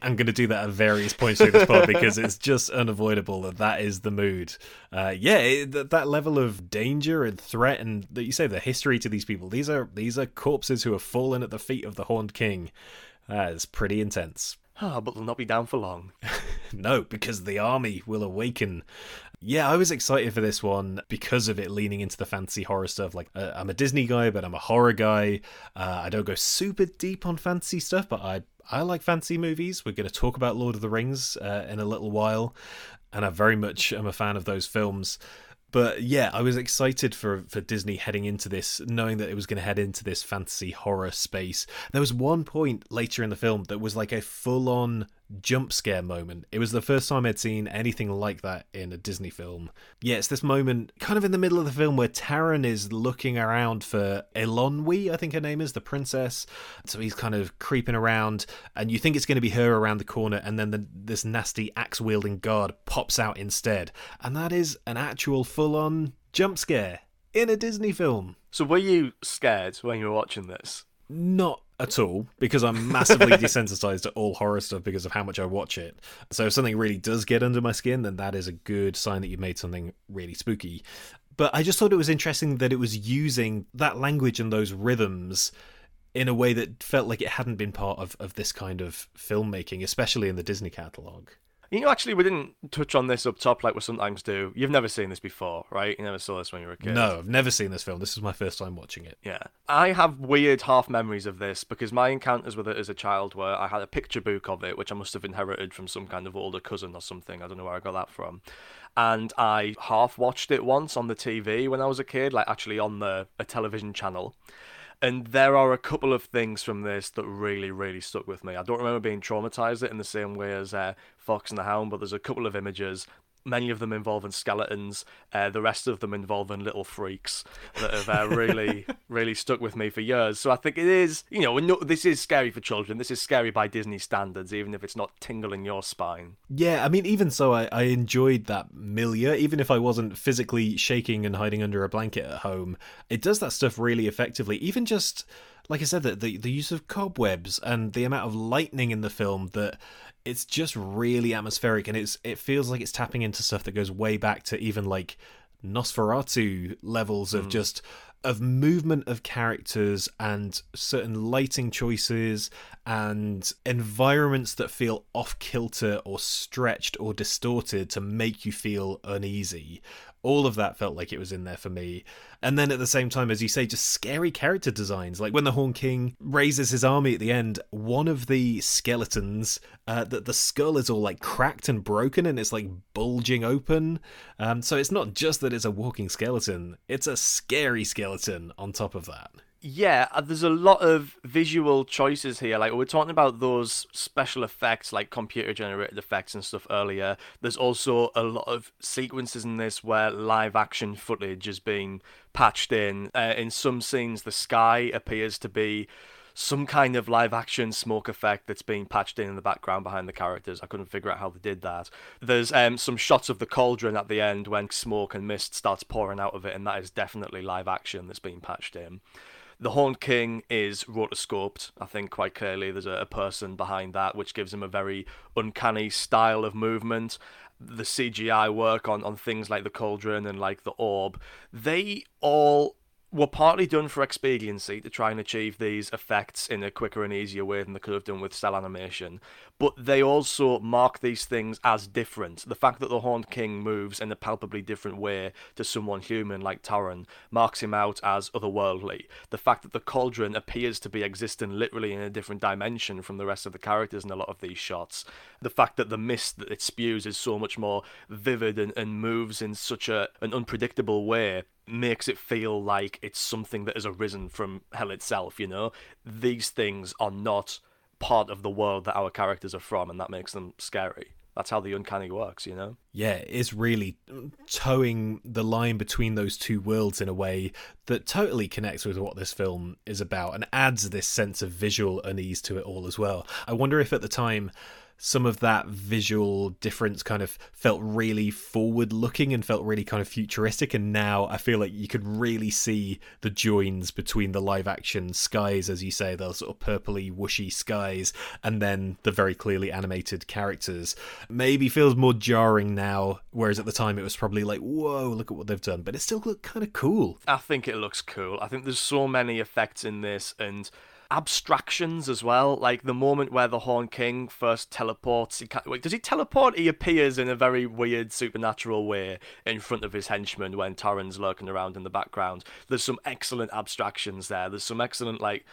A: I'm going to do that at various points through this pod because it's just unavoidable that that is the mood. Uh, yeah, it, that level of danger and threat, and that you say the history to these people. These are these are corpses who have fallen at the feet of the Horned King. That is pretty intense.
B: Ah, oh, but they'll not be down for long.
A: no, because the army will awaken. Yeah, I was excited for this one because of it leaning into the fantasy horror stuff. Like, uh, I'm a Disney guy, but I'm a horror guy. Uh, I don't go super deep on fantasy stuff, but I I like fantasy movies. We're going to talk about Lord of the Rings uh, in a little while, and I very much am a fan of those films but yeah, I was excited for for Disney heading into this, knowing that it was going to head into this fantasy horror space. There was one point later in the film that was like a full on jump scare moment. It was the first time I'd seen anything like that in a Disney film. Yeah, it's this moment kind of in the middle of the film where Taran is looking around for Eilonwy, I think her name is, the princess. So he's kind of creeping around, and you think it's going to be her around the corner, and then the, this nasty axe wielding guard pops out instead. And that is an actual full on jump scare in a Disney film.
B: So were you scared when you were watching this?
A: Not at all because I'm massively desensitized to all horror stuff because of how much I watch it. So if something really does get under my skin, then that is a good sign that you've made something really spooky. But I just thought it was interesting that it was using that language and those rhythms in a way that felt like it hadn't been part of, of this kind of filmmaking, especially in the Disney catalogue.
B: You know, actually, we didn't touch on this up top like we sometimes do. You've never seen this before, right? You never saw this when you were a kid.
A: No, I've never seen this film. This is my first time watching it.
B: Yeah. I have weird half memories of this because my encounters with it as a child were I had a picture book of it, which I must have inherited from some kind of older cousin or something. I don't know where I got that from. and I half watched it once on the TV when I was a kid, like actually on the a television channel. And there are a couple of things from this that really, really stuck with me. I don't remember being traumatized in the same way as uh, Fox and the Hound, but there's a couple of images many of them involving skeletons, uh, the rest of them involving little freaks that have uh, really, really stuck with me for years. So I think it is, you know, no, this is scary for children. This is scary by Disney standards, even if it's not tingling your spine.
A: Yeah, I mean, even so, I, I enjoyed that milieu, even if I wasn't physically shaking and hiding under a blanket at home. It does that stuff really effectively. Even just like I said, the, the, the use of cobwebs and the amount of lightning in the film that it's just really atmospheric and it's it feels like it's tapping into stuff that goes way back to even like Nosferatu levels of mm. just of movement of characters and certain lighting choices and environments that feel off kilter or stretched or distorted to make you feel uneasy all of that felt like it was in there for me. And then at the same time, as you say, just scary character designs. Like when the Horn King raises his army at the end, one of the skeletons, uh, that the skull is all like cracked and broken and it's like bulging open. Um, so it's not just that it's a walking skeleton, it's a scary skeleton on top of that
B: yeah, uh, there's a lot of visual choices here. Like we are talking about those special effects, like computer generated effects and stuff earlier. There's also a lot of sequences in this where live action footage is being patched in. Uh, in some scenes, the sky appears to be some kind of live action smoke effect that's being patched in in the background behind the characters. I couldn't figure out how they did that. There's um, some shots of the cauldron at the end when smoke and mist starts pouring out of it, and that is definitely live action that's being patched in. The Horned King is rotoscoped, I think, quite clearly. There's a, a person behind that, which gives him a very uncanny style of movement. The CGI work on, on things like the cauldron and like the orb, they all were partly done for expediency to try and achieve these effects in a quicker and easier way than they could have done with cel animation, but they also mark these things as different. The fact that the Horned King moves in a palpably different way to someone human like Taran marks him out as otherworldly. The fact that the cauldron appears to be existing literally in a different dimension from the rest of the characters in a lot of these shots. The fact that the mist that it spews is so much more vivid and, and moves in such a, an unpredictable way makes it feel like it's something that has arisen from hell itself, you know? These things are not part of the world that our characters are from, and that makes them scary. That's how the uncanny works, you know?
A: Yeah, it's really toeing the line between those two worlds in a way that totally connects with what this film is about and adds this sense of visual unease to it all as well. I wonder if at the time some of that visual difference kind of felt really forward looking and felt really kind of futuristic and now i feel like you could really see the joins between the live action skies as you say those sort of purpley whooshy skies and then the very clearly animated characters. Maybe feels more jarring now whereas at the time it was probably like whoa look at what they've done but it still looked kind of cool.
B: I think it looks cool. I think there's so many effects in this and abstractions as well. Like the moment where the Horn King first teleports. He can't, wait, does he teleport? He appears in a very weird supernatural way in front of his henchmen when Taran's lurking around in the background. There's some excellent abstractions there. There's some excellent like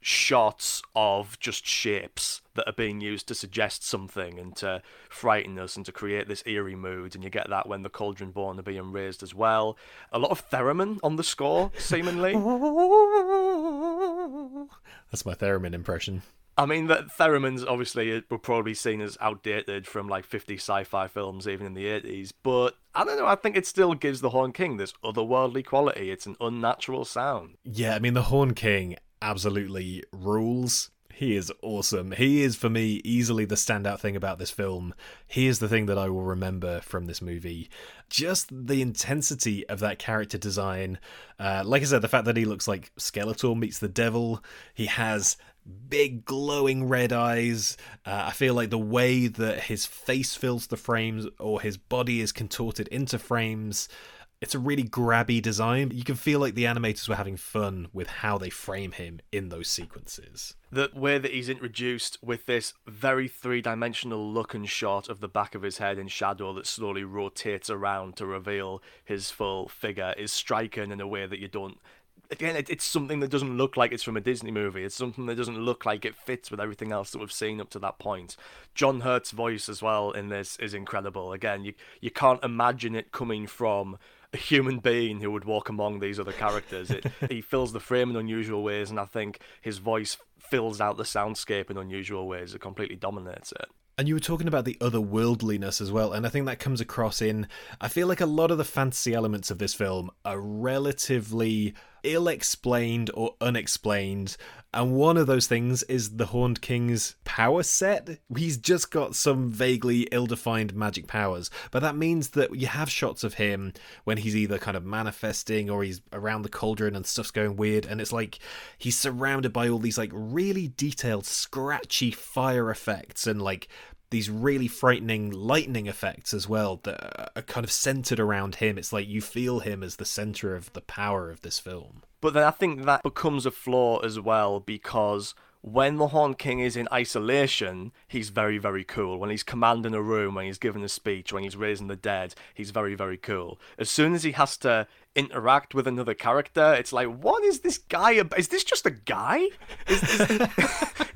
B: shots of just shapes that are being used to suggest something and to frighten us and to create this eerie mood. And you get that when the Cauldron Born are being raised as well. A lot of theremin on the score, seemingly.
A: That's my theremin impression.
B: I mean, that theremins obviously were probably seen as outdated from like 50 sci-fi films, even in the 80s. But I don't know. I think it still gives the Horn King this otherworldly quality. It's an unnatural sound.
A: Yeah, I mean, the Horn King absolutely rules. He is awesome. He is, for me, easily the standout thing about this film. He is the thing that I will remember from this movie. Just the intensity of that character design. Uh, like I said, the fact that he looks like Skeletor meets the devil. He has big glowing red eyes. Uh, I feel like the way that his face fills the frames or his body is contorted into frames it's a really grabby design. You can feel like the animators were having fun with how they frame him in those sequences.
B: The way that he's introduced with this very three dimensional look and shot of the back of his head in shadow that slowly rotates around to reveal his full figure is striking in a way that you don't again, it's something that doesn't look like it's from a Disney movie. It's something that doesn't look like it fits with everything else that we've seen up to that point. John Hurt's voice as well in this is incredible. Again, you you can't imagine it coming from a human being who would walk among these other characters. It, he fills the frame in unusual ways, and I think his voice fills out the soundscape in unusual ways. It completely dominates it.
A: And you were talking about the otherworldliness as well, and I think that comes across in. I feel like a lot of the fantasy elements of this film are relatively ill explained or unexplained. And one of those things is the Horned King's power set. He's just got some vaguely ill defined magic powers. But that means that you have shots of him when he's either kind of manifesting or he's around the cauldron and stuff's going weird. And it's like he's surrounded by all these like really detailed, scratchy fire effects and like these really frightening lightning effects as well that are kind of centered around him. It's like you feel him as the center of the power of this film.
B: But then I think that becomes a flaw as well because when the Horn King is in isolation, he's very, very cool. When he's commanding a room, when he's giving a speech, when he's raising the dead, he's very, very cool. As soon as he has to interact with another character, it's like, what is this guy? Is this just a guy? Is,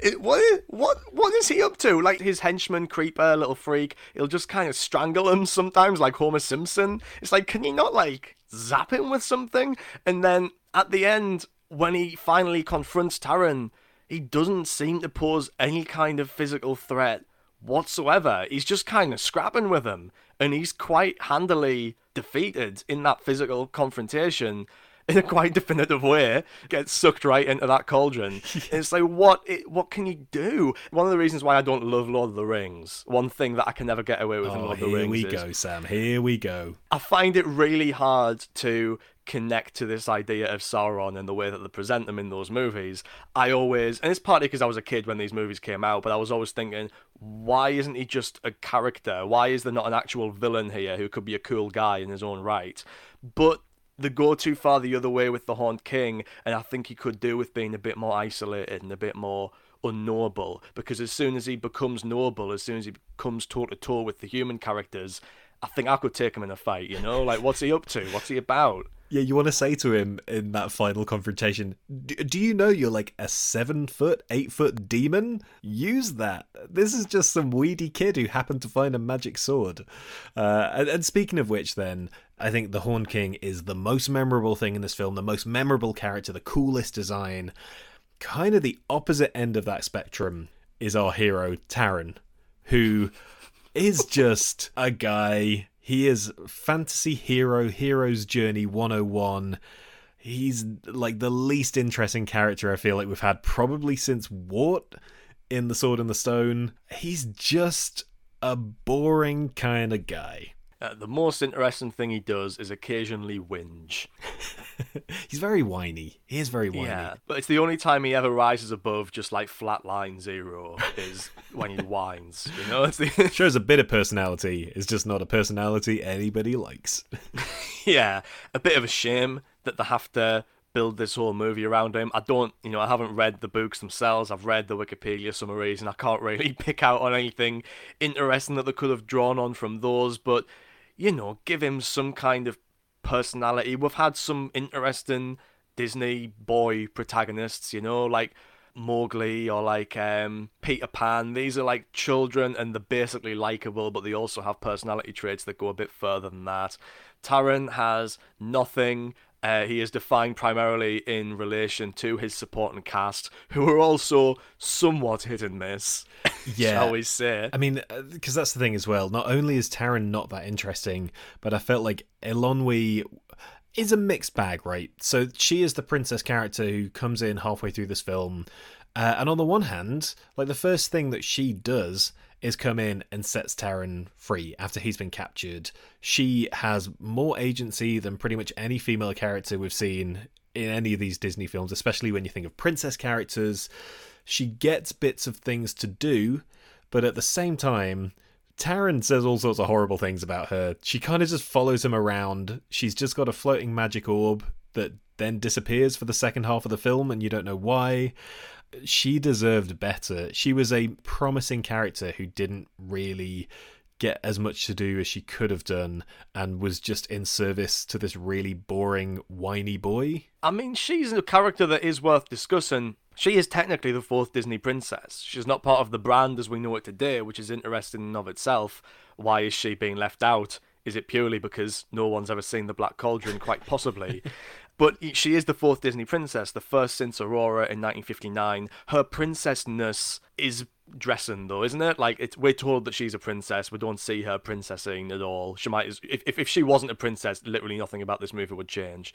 B: is, what, is, what, what is he up to? Like his henchman, creeper, little freak, he'll just kind of strangle him sometimes, like Homer Simpson. It's like, can you not like zap him with something? And then at the end, when he finally confronts Taran, he doesn't seem to pose any kind of physical threat whatsoever. He's just kind of scrapping with him, and he's quite handily defeated in that physical confrontation in a quite definitive way, gets sucked right into that cauldron. it's like, what? It, what can you do? One of the reasons why I don't love Lord of the Rings, one thing that I can never get away with
A: oh,
B: in Lord of the Rings.
A: Here we go, Sam. Here we go.
B: I find it really hard to connect to this idea of Sauron and the way that they present them in those movies. I always, and it's partly because I was a kid when these movies came out, but I was always thinking, why isn't he just a character? Why is there not an actual villain here who could be a cool guy in his own right? But they go too far the other way with the Horned King, and I think he could do with being a bit more isolated and a bit more unknowable. Because as soon as he becomes knowable, as soon as he comes toe to toe with the human characters, I think I could take him in a fight. You know, like what's he up to? What's he about?
A: Yeah, you want to say to him in that final confrontation, do you know you're like a seven foot, eight foot demon? Use that. This is just some weedy kid who happened to find a magic sword. Uh, and, and speaking of which, then, I think the Horn King is the most memorable thing in this film, the most memorable character, the coolest design. Kind of the opposite end of that spectrum is our hero, Taran, who is just a guy he is fantasy hero, hero's journey 101. He's like the least interesting character I feel like we've had probably since Wart in The Sword and the Stone. He's just a boring kind of guy.
B: Uh, the most interesting thing he does is occasionally whinge.
A: He's very whiny. He is very whiny.
B: Yeah, but it's the only time he ever rises above just like flatline zero is when he whines. You know, it's the...
A: shows a bit of personality. It's just not a personality anybody likes.
B: yeah, a bit of a shame that they have to build this whole movie around him. I don't, you know, I haven't read the books themselves. I've read the Wikipedia summaries, and I can't really pick out on anything interesting that they could have drawn on from those. But you know, give him some kind of personality. We've had some interesting Disney boy protagonists, you know, like Mowgli or like um, Peter Pan. These are like children and they're basically likable, but they also have personality traits that go a bit further than that. Taran has nothing uh, he is defined primarily in relation to his supporting cast, who are also somewhat hit and miss. Yeah, shall we say?
A: I mean, because uh, that's the thing as well. Not only is Taran not that interesting, but I felt like Eilonwy is a mixed bag, right? So she is the princess character who comes in halfway through this film, uh, and on the one hand, like the first thing that she does is come in and sets Taran free after he's been captured. She has more agency than pretty much any female character we've seen in any of these Disney films, especially when you think of princess characters. She gets bits of things to do, but at the same time, Taran says all sorts of horrible things about her. She kind of just follows him around. She's just got a floating magic orb that then disappears for the second half of the film, and you don't know why she deserved better. She was a promising character who didn't really get as much to do as she could have done and was just in service to this really boring, whiny boy.
B: I mean, she's a character that is worth discussing. She is technically the fourth Disney princess. She's not part of the brand as we know it today, which is interesting in of itself. Why is she being left out? Is it purely because no one's ever seen the Black Cauldron? Quite possibly. But she is the fourth Disney princess, the first since Aurora in 1959. Her princessness is dressing, though, isn't it? Like it's, we're told that she's a princess. We don't see her princessing at all. She might, if if she wasn't a princess, literally nothing about this movie would change.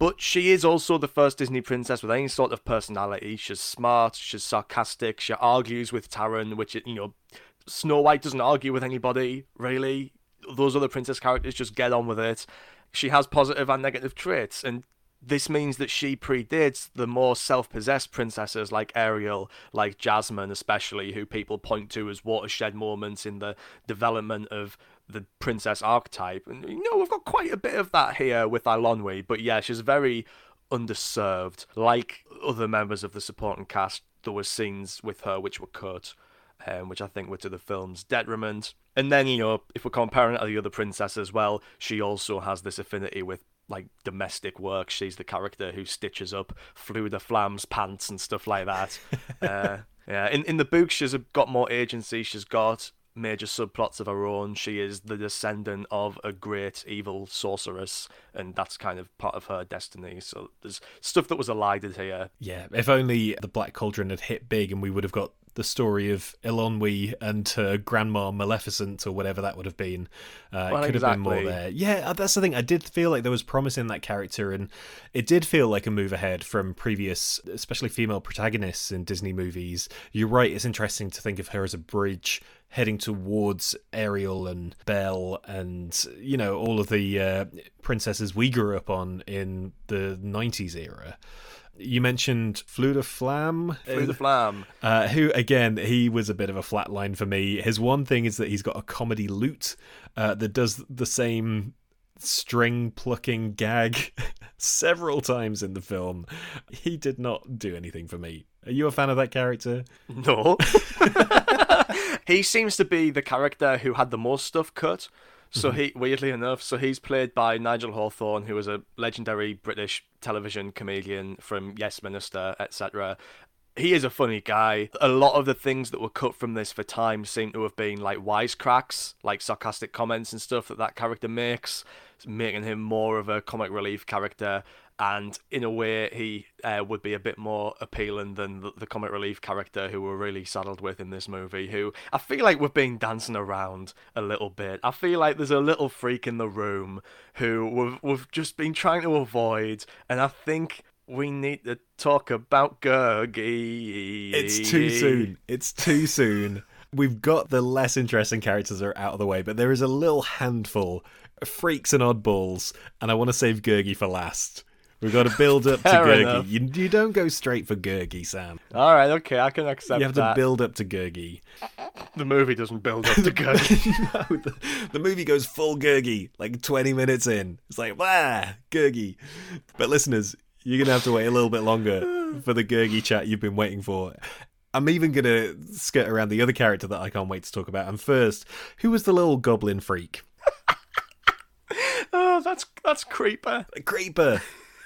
B: But she is also the first Disney princess with any sort of personality. She's smart, she's sarcastic, she argues with Taran, which, you know, Snow White doesn't argue with anybody, really. Those other princess characters just get on with it. She has positive and negative traits, and this means that she predates the more self-possessed princesses like Ariel, like Jasmine especially, who people point to as watershed moments in the development of the princess archetype. And you know, we've got quite a bit of that here with Eilonwy, but yeah, she's very underserved. Like other members of the supporting cast, there were scenes with her which were cut, um, which I think were to the film's detriment. And then, you know, if we're comparing it to the other princesses, as well, she also has this affinity with like domestic work. She's the character who stitches up Fflewddur Fflam's pants and stuff like that. uh, yeah, in in the book, she's got more agency. She's got major subplots of her own. She is the descendant of a great evil sorceress, and that's kind of part of her destiny. So there's stuff that was elided here.
A: Yeah, if only the Black Cauldron had hit big and we would have got the story of Eilonwy and her grandma Maleficent or whatever that would have been. Uh,
B: well,
A: it could
B: exactly.
A: have been more there. Yeah, uh, that's the thing. I did feel like there was promise in that character, and it did feel like a move ahead from previous, especially female protagonists in Disney movies. You're right. It's interesting to think of her as a bridge heading towards Ariel and Belle and you know all of the uh, princesses we grew up on in the 90s era you mentioned Fflewddur Fflam.
B: Fleur de Flam.
A: Uh, who, again, he was a bit of a flatline for me. His one thing is that he's got a comedy lute uh, that does the same string plucking gag several times in the film. He did not do anything for me. Are you a fan of that character?
B: No. he seems to be the character who had the most stuff cut. So mm-hmm. he, weirdly enough, so he's played by Nigel Hawthorne, who was a legendary British television comedian from Yes Minister, etc. He is a funny guy. A lot of the things that were cut from this for time seem to have been like wisecracks, like sarcastic comments and stuff that that character makes, making him more of a comic relief character and in a way he uh, would be a bit more appealing than the, the, comic relief character who we're really saddled with in this movie who i feel like we've been dancing around a little bit i feel like there's a little freak in the room who we've, we've just been trying to avoid and i think we need to talk about Gurgi.
A: It's too soon. It's too soon. We've got the less interesting characters are out of the way, but there is a little handful of freaks and oddballs, and I want to save Gurgi for last. We've got to build up to Gurgi. You, you, don't go straight for Gurgi, Sam.
B: All right, okay, I can accept
A: You have
B: that.
A: to build up to Gurgi.
B: The movie doesn't build up to Gurgi.
A: no, the, the, movie goes full Gurgi, like 20 minutes in. It's like, wah, Gurgi. But listeners, you're going to have to wait a little bit longer for the Gurgi chat you've been waiting for. I'm even going to skirt around the other character that I can't wait to talk about. And first, who was the little goblin freak?
B: oh, that's that's Creeper.
A: Creeper.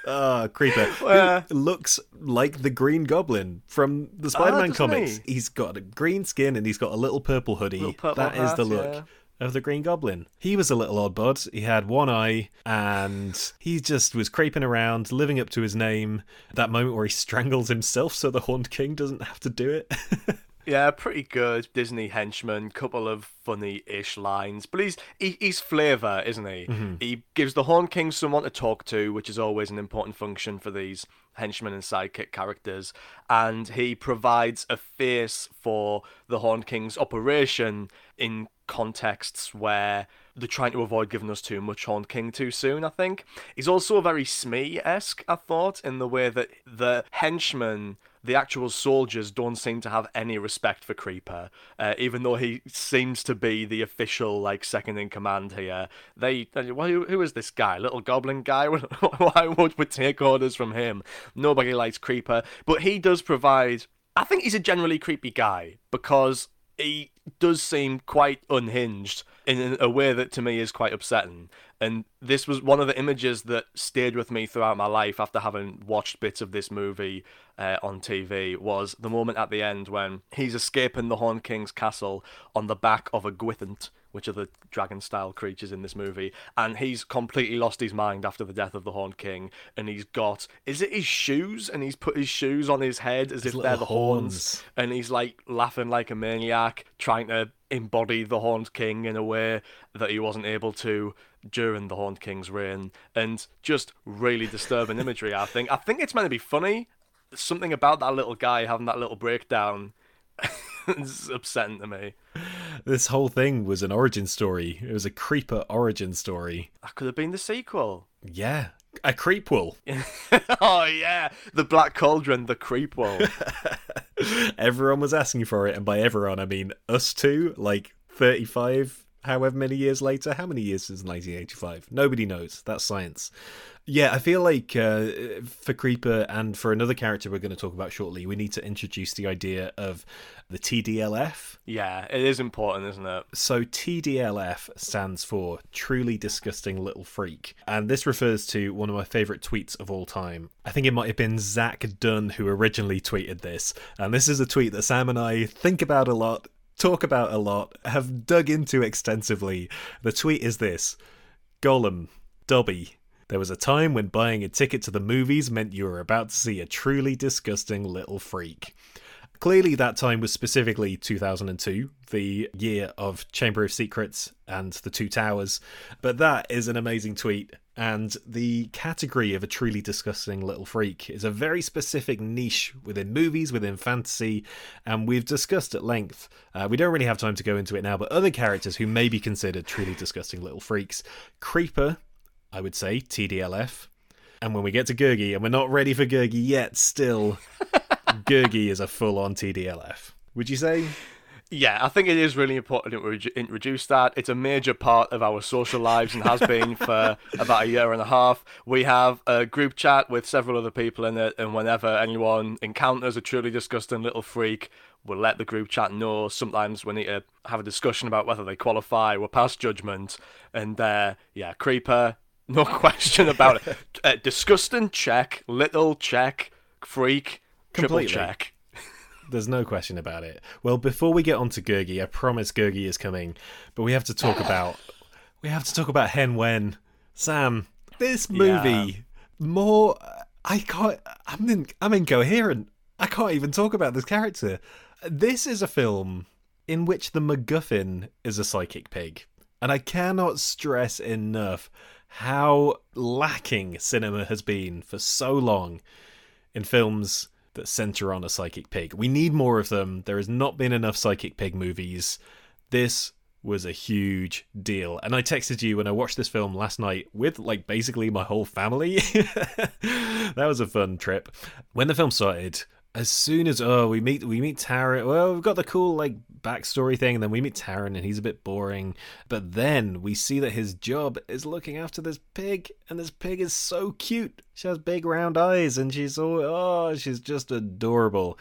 A: Ah, oh, Creeper. Uh, looks like the Green Goblin from the Spider-Man
B: oh,
A: comics.
B: He?
A: has got a green skin and he's got a little purple hoodie.
B: Little purple
A: that
B: hat,
A: is the look.
B: Yeah.
A: Of the Green Goblin. He was a little odd bud. He had one eye and he just was creeping around, living up to his name. That moment where he strangles himself so the Horned King doesn't have to do it.
B: Yeah, pretty good Disney henchman. Couple of funny-ish lines, but he's he, he's flavour, isn't he?
A: Mm-hmm.
B: He gives the Horn King someone to talk to, which is always an important function for these henchmen and sidekick characters, and he provides a face for the Horn King's operation in contexts where they're trying to avoid giving us too much Horn King too soon, I think. He's also very Smee esque, I thought, in the way that the henchmen, the actual soldiers, don't seem to have any respect for Creeper. Uh, even though he seems to be the official, like, second in command here. They, well, who, who is this guy? Little goblin guy? Why would we take orders from him? Nobody likes Creeper. But he does provide. I think he's a generally creepy guy because he does seem quite unhinged in a way that to me is quite upsetting. And this was one of the images that stayed with me throughout my life after having watched bits of this movie uh, on TV was the moment at the end when he's escaping the Horn King's castle on the back of a Gwythaint, which are the dragon style creatures in this movie. And he's completely lost his mind after the death of the Horned King. And he's got, is it his shoes? And he's put his shoes on his head as
A: His
B: if they're the horns.
A: horns.
B: And he's like laughing like a maniac, trying to embody the Horned King in a way that he wasn't able to during the Horned King's reign. And just really disturbing imagery, I think. I think it's meant to be funny. Something about that little guy having that little breakdown is upsetting to me.
A: This whole thing was an origin story. It was a creeper origin story.
B: That could have been the sequel.
A: Yeah, a creepwell.
B: oh yeah, the Black Cauldron, the Creepwell.
A: everyone was asking for it, and by everyone I mean us two. Like thirty-five, however many years later. How many years since nineteen eighty-five? Nobody knows. That's science. Yeah, I feel like uh, for Creeper and for another character we're going to talk about shortly, we need to introduce the idea of the TDLF.
B: yeah, it is important, isn't it?
A: So TDLF stands for Truly Disgusting Little Freak, and this refers to one of my favorite tweets of all time. I think it might have been Zach Dunn who originally tweeted this, and this is a tweet that Sam and I think about a lot, talk about a lot, have dug into extensively. The tweet is this: Gollum, Dobby. There was a time when buying a ticket to the movies meant you were about to see a truly disgusting little freak. Clearly, that time was specifically 2002, the year of Chamber of Secrets and the Two Towers. But that is an amazing tweet. And the category of a truly disgusting little freak is a very specific niche within movies, within fantasy, and we've discussed at length. Uh, we don't really have time to go into it now, but other characters who may be considered truly disgusting little freaks Creeper, I would say, TDLF. And when we get to Gurgi, and we're not ready for Gurgi yet, still, Gurgi is a full on TDLF. Would you say?
B: Yeah, I think it is really important to re- introduce that. It's a major part of our social lives and has been for about a year and a half. We have a group chat with several other people in it, and whenever anyone encounters a truly disgusting little freak, we'll let the group chat know. Sometimes we need to have a discussion about whether they qualify. We're past judgment, and uh, yeah, creeper, no question about it. Uh, disgusting check, little check, freak, triple check.
A: There's no question about it. Well, before we get on to Gurgi, I promise Gurgi is coming, but we have to talk about we have to talk about Hen Wen. Sam, this movie more I can't I'm in, I'm incoherent. I can't even talk about this character. This is a film in which the MacGuffin is a psychic pig. And I cannot stress enough how lacking cinema has been for so long in films that center on a psychic pig. We need more of them. There has not been enough psychic pig movies. This was a huge deal. And I texted you when I watched this film last night with like basically my whole family. that was a fun trip. When the film started, as soon as oh we meet we meet Taran well we've got the cool like backstory thing and then we meet Taran and he's a bit boring. But then we see that his job is looking after this pig and this pig is so cute. She has big round eyes and she's so oh she's just adorable.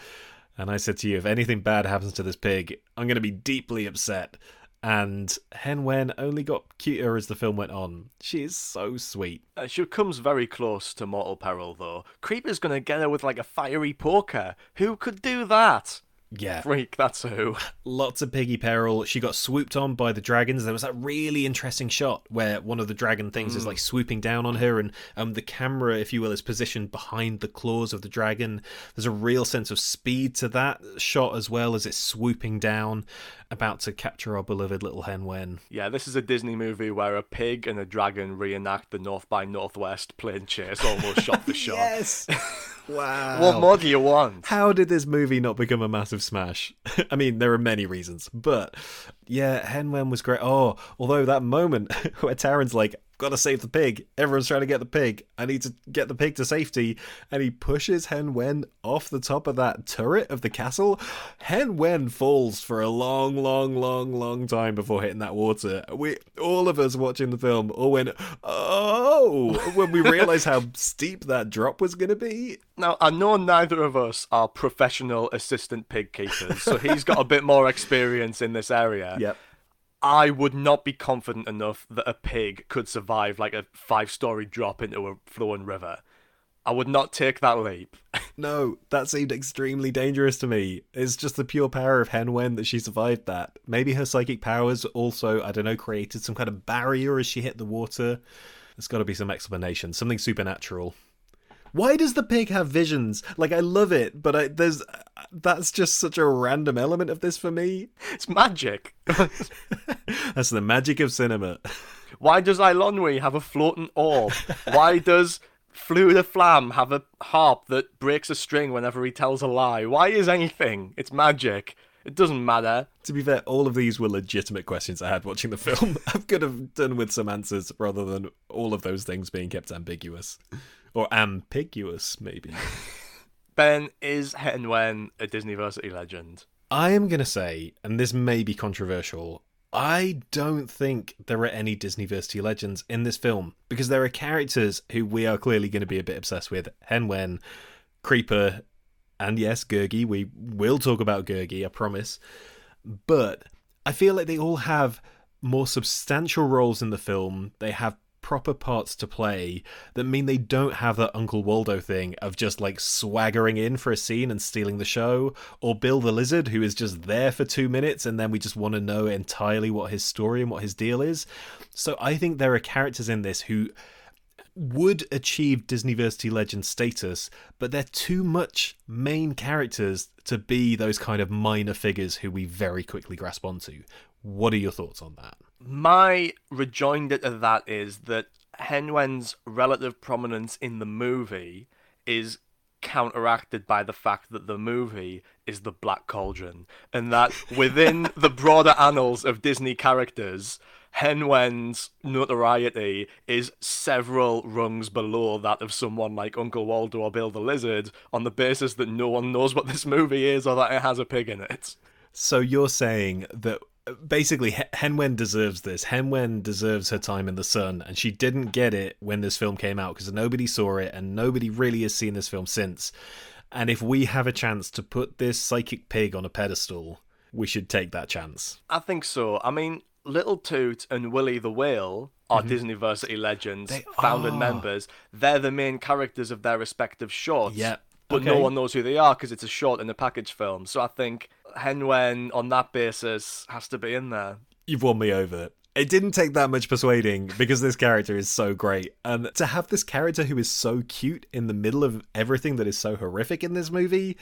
A: And I said to you if anything bad happens to this pig I'm going to be deeply upset and Hen Wen only got cuter as the film went on she is so sweet
B: Uh, she comes very close to mortal peril, though. Creeper's gonna get her with like a fiery poker. Who could do that?
A: Yeah
B: Freak, that's who.
A: lots of piggy peril. She got swooped on by the dragons. There was that really interesting shot where one of the dragon things is like swooping down on her, and um, the camera, if you will, is positioned behind the claws of the dragon. There's a real sense of speed to that shot as well as it's swooping down, about to capture our beloved little hen Wen.
B: Yeah, this is a Disney movie where a pig and a dragon reenact the North by Northwest plane chase almost shot for shot.
A: Yes. wow.
B: What more do you want?
A: How did this movie not become a massive smash? I mean, there are many reasons, but yeah, Hen Wen was great. Oh, although that moment where Taran's like, got to save the pig. Everyone's trying to get the pig. I need to get the pig to safety. And he pushes Hen Wen off the top of that turret of the castle. Hen Wen falls for a long, long, long, long time before hitting that water. We, all of us watching the film, all went, oh, when we realized how steep that drop was going to be.
B: Now, I know neither of us are professional assistant pig keepers, so he's got a bit more experience in this area.
A: Yep.
B: I would not be confident enough that a pig could survive like a five story drop into a flowing river. I would not take that leap.
A: No, that seemed extremely dangerous to me. It's just the pure power of Hen Wen that she survived that. Maybe her psychic powers also, I don't know, created some kind of barrier as she hit the water. There's got to be some explanation, something supernatural. Why does the pig have visions? Like I love it, but I, there's that's just such a random element of this for me.
B: It's magic.
A: that's the magic of cinema.
B: Why does Eilonwy have a floating orb? Why does Fflewddur Fflam have a harp that breaks a string whenever he tells a lie? Why is anything? It's magic. It doesn't matter.
A: To be fair, all of these were legitimate questions I had watching the film. I could have done with some answers rather than all of those things being kept ambiguous. Or ambiguous, maybe.
B: Ben, is Hen Wen a Disneyversity legend?
A: I am going to say, and this may be controversial, I don't think there are any Disneyversity legends in this film because there are characters who we are clearly going to be a bit obsessed with. Hen Wen, Creeper, and yes, Gurgi. We will talk about Gurgi, I promise. But I feel like they all have more substantial roles in the film. They have proper parts to play that mean they don't have that Uncle Waldo thing of just like swaggering in for a scene and stealing the show, or Bill the Lizard, who is just there for two minutes and then we just want to know entirely what his story and what his deal is. So I think there are characters in this who would achieve Disneyversity legend status, but they're too much main characters to be those kind of minor figures who we very quickly grasp onto. What are your thoughts on that?
B: My rejoinder to that is that Hen Wen's relative prominence in the movie is counteracted by the fact that the movie is the Black Cauldron, and that within the broader annals of Disney characters, Hen Wen's notoriety is several rungs below that of someone like Uncle Waldo or Bill the Lizard, on the basis that no one knows what this movie is or that it has a pig in it.
A: So you're saying that basically Hen Wen deserves this. Hen Wen deserves her time in the sun, and she didn't get it when this film came out because nobody saw it and nobody really has seen this film since. And if we have a chance to put this psychic pig on a pedestal, we should take that chance.
B: I think so. I mean, Little Toot and Willie the Whale are mm-hmm. Disneyversity legends, they founding members. They're the main characters of their respective shorts.
A: Yeah.
B: But
A: okay.
B: no one knows who they are because it's a short in a package film. So I think Hen Wen on that basis has to be in there.
A: You've won me over. It didn't take that much persuading because this character is so great. And to have this character who is so cute in the middle of everything that is so horrific in this movie,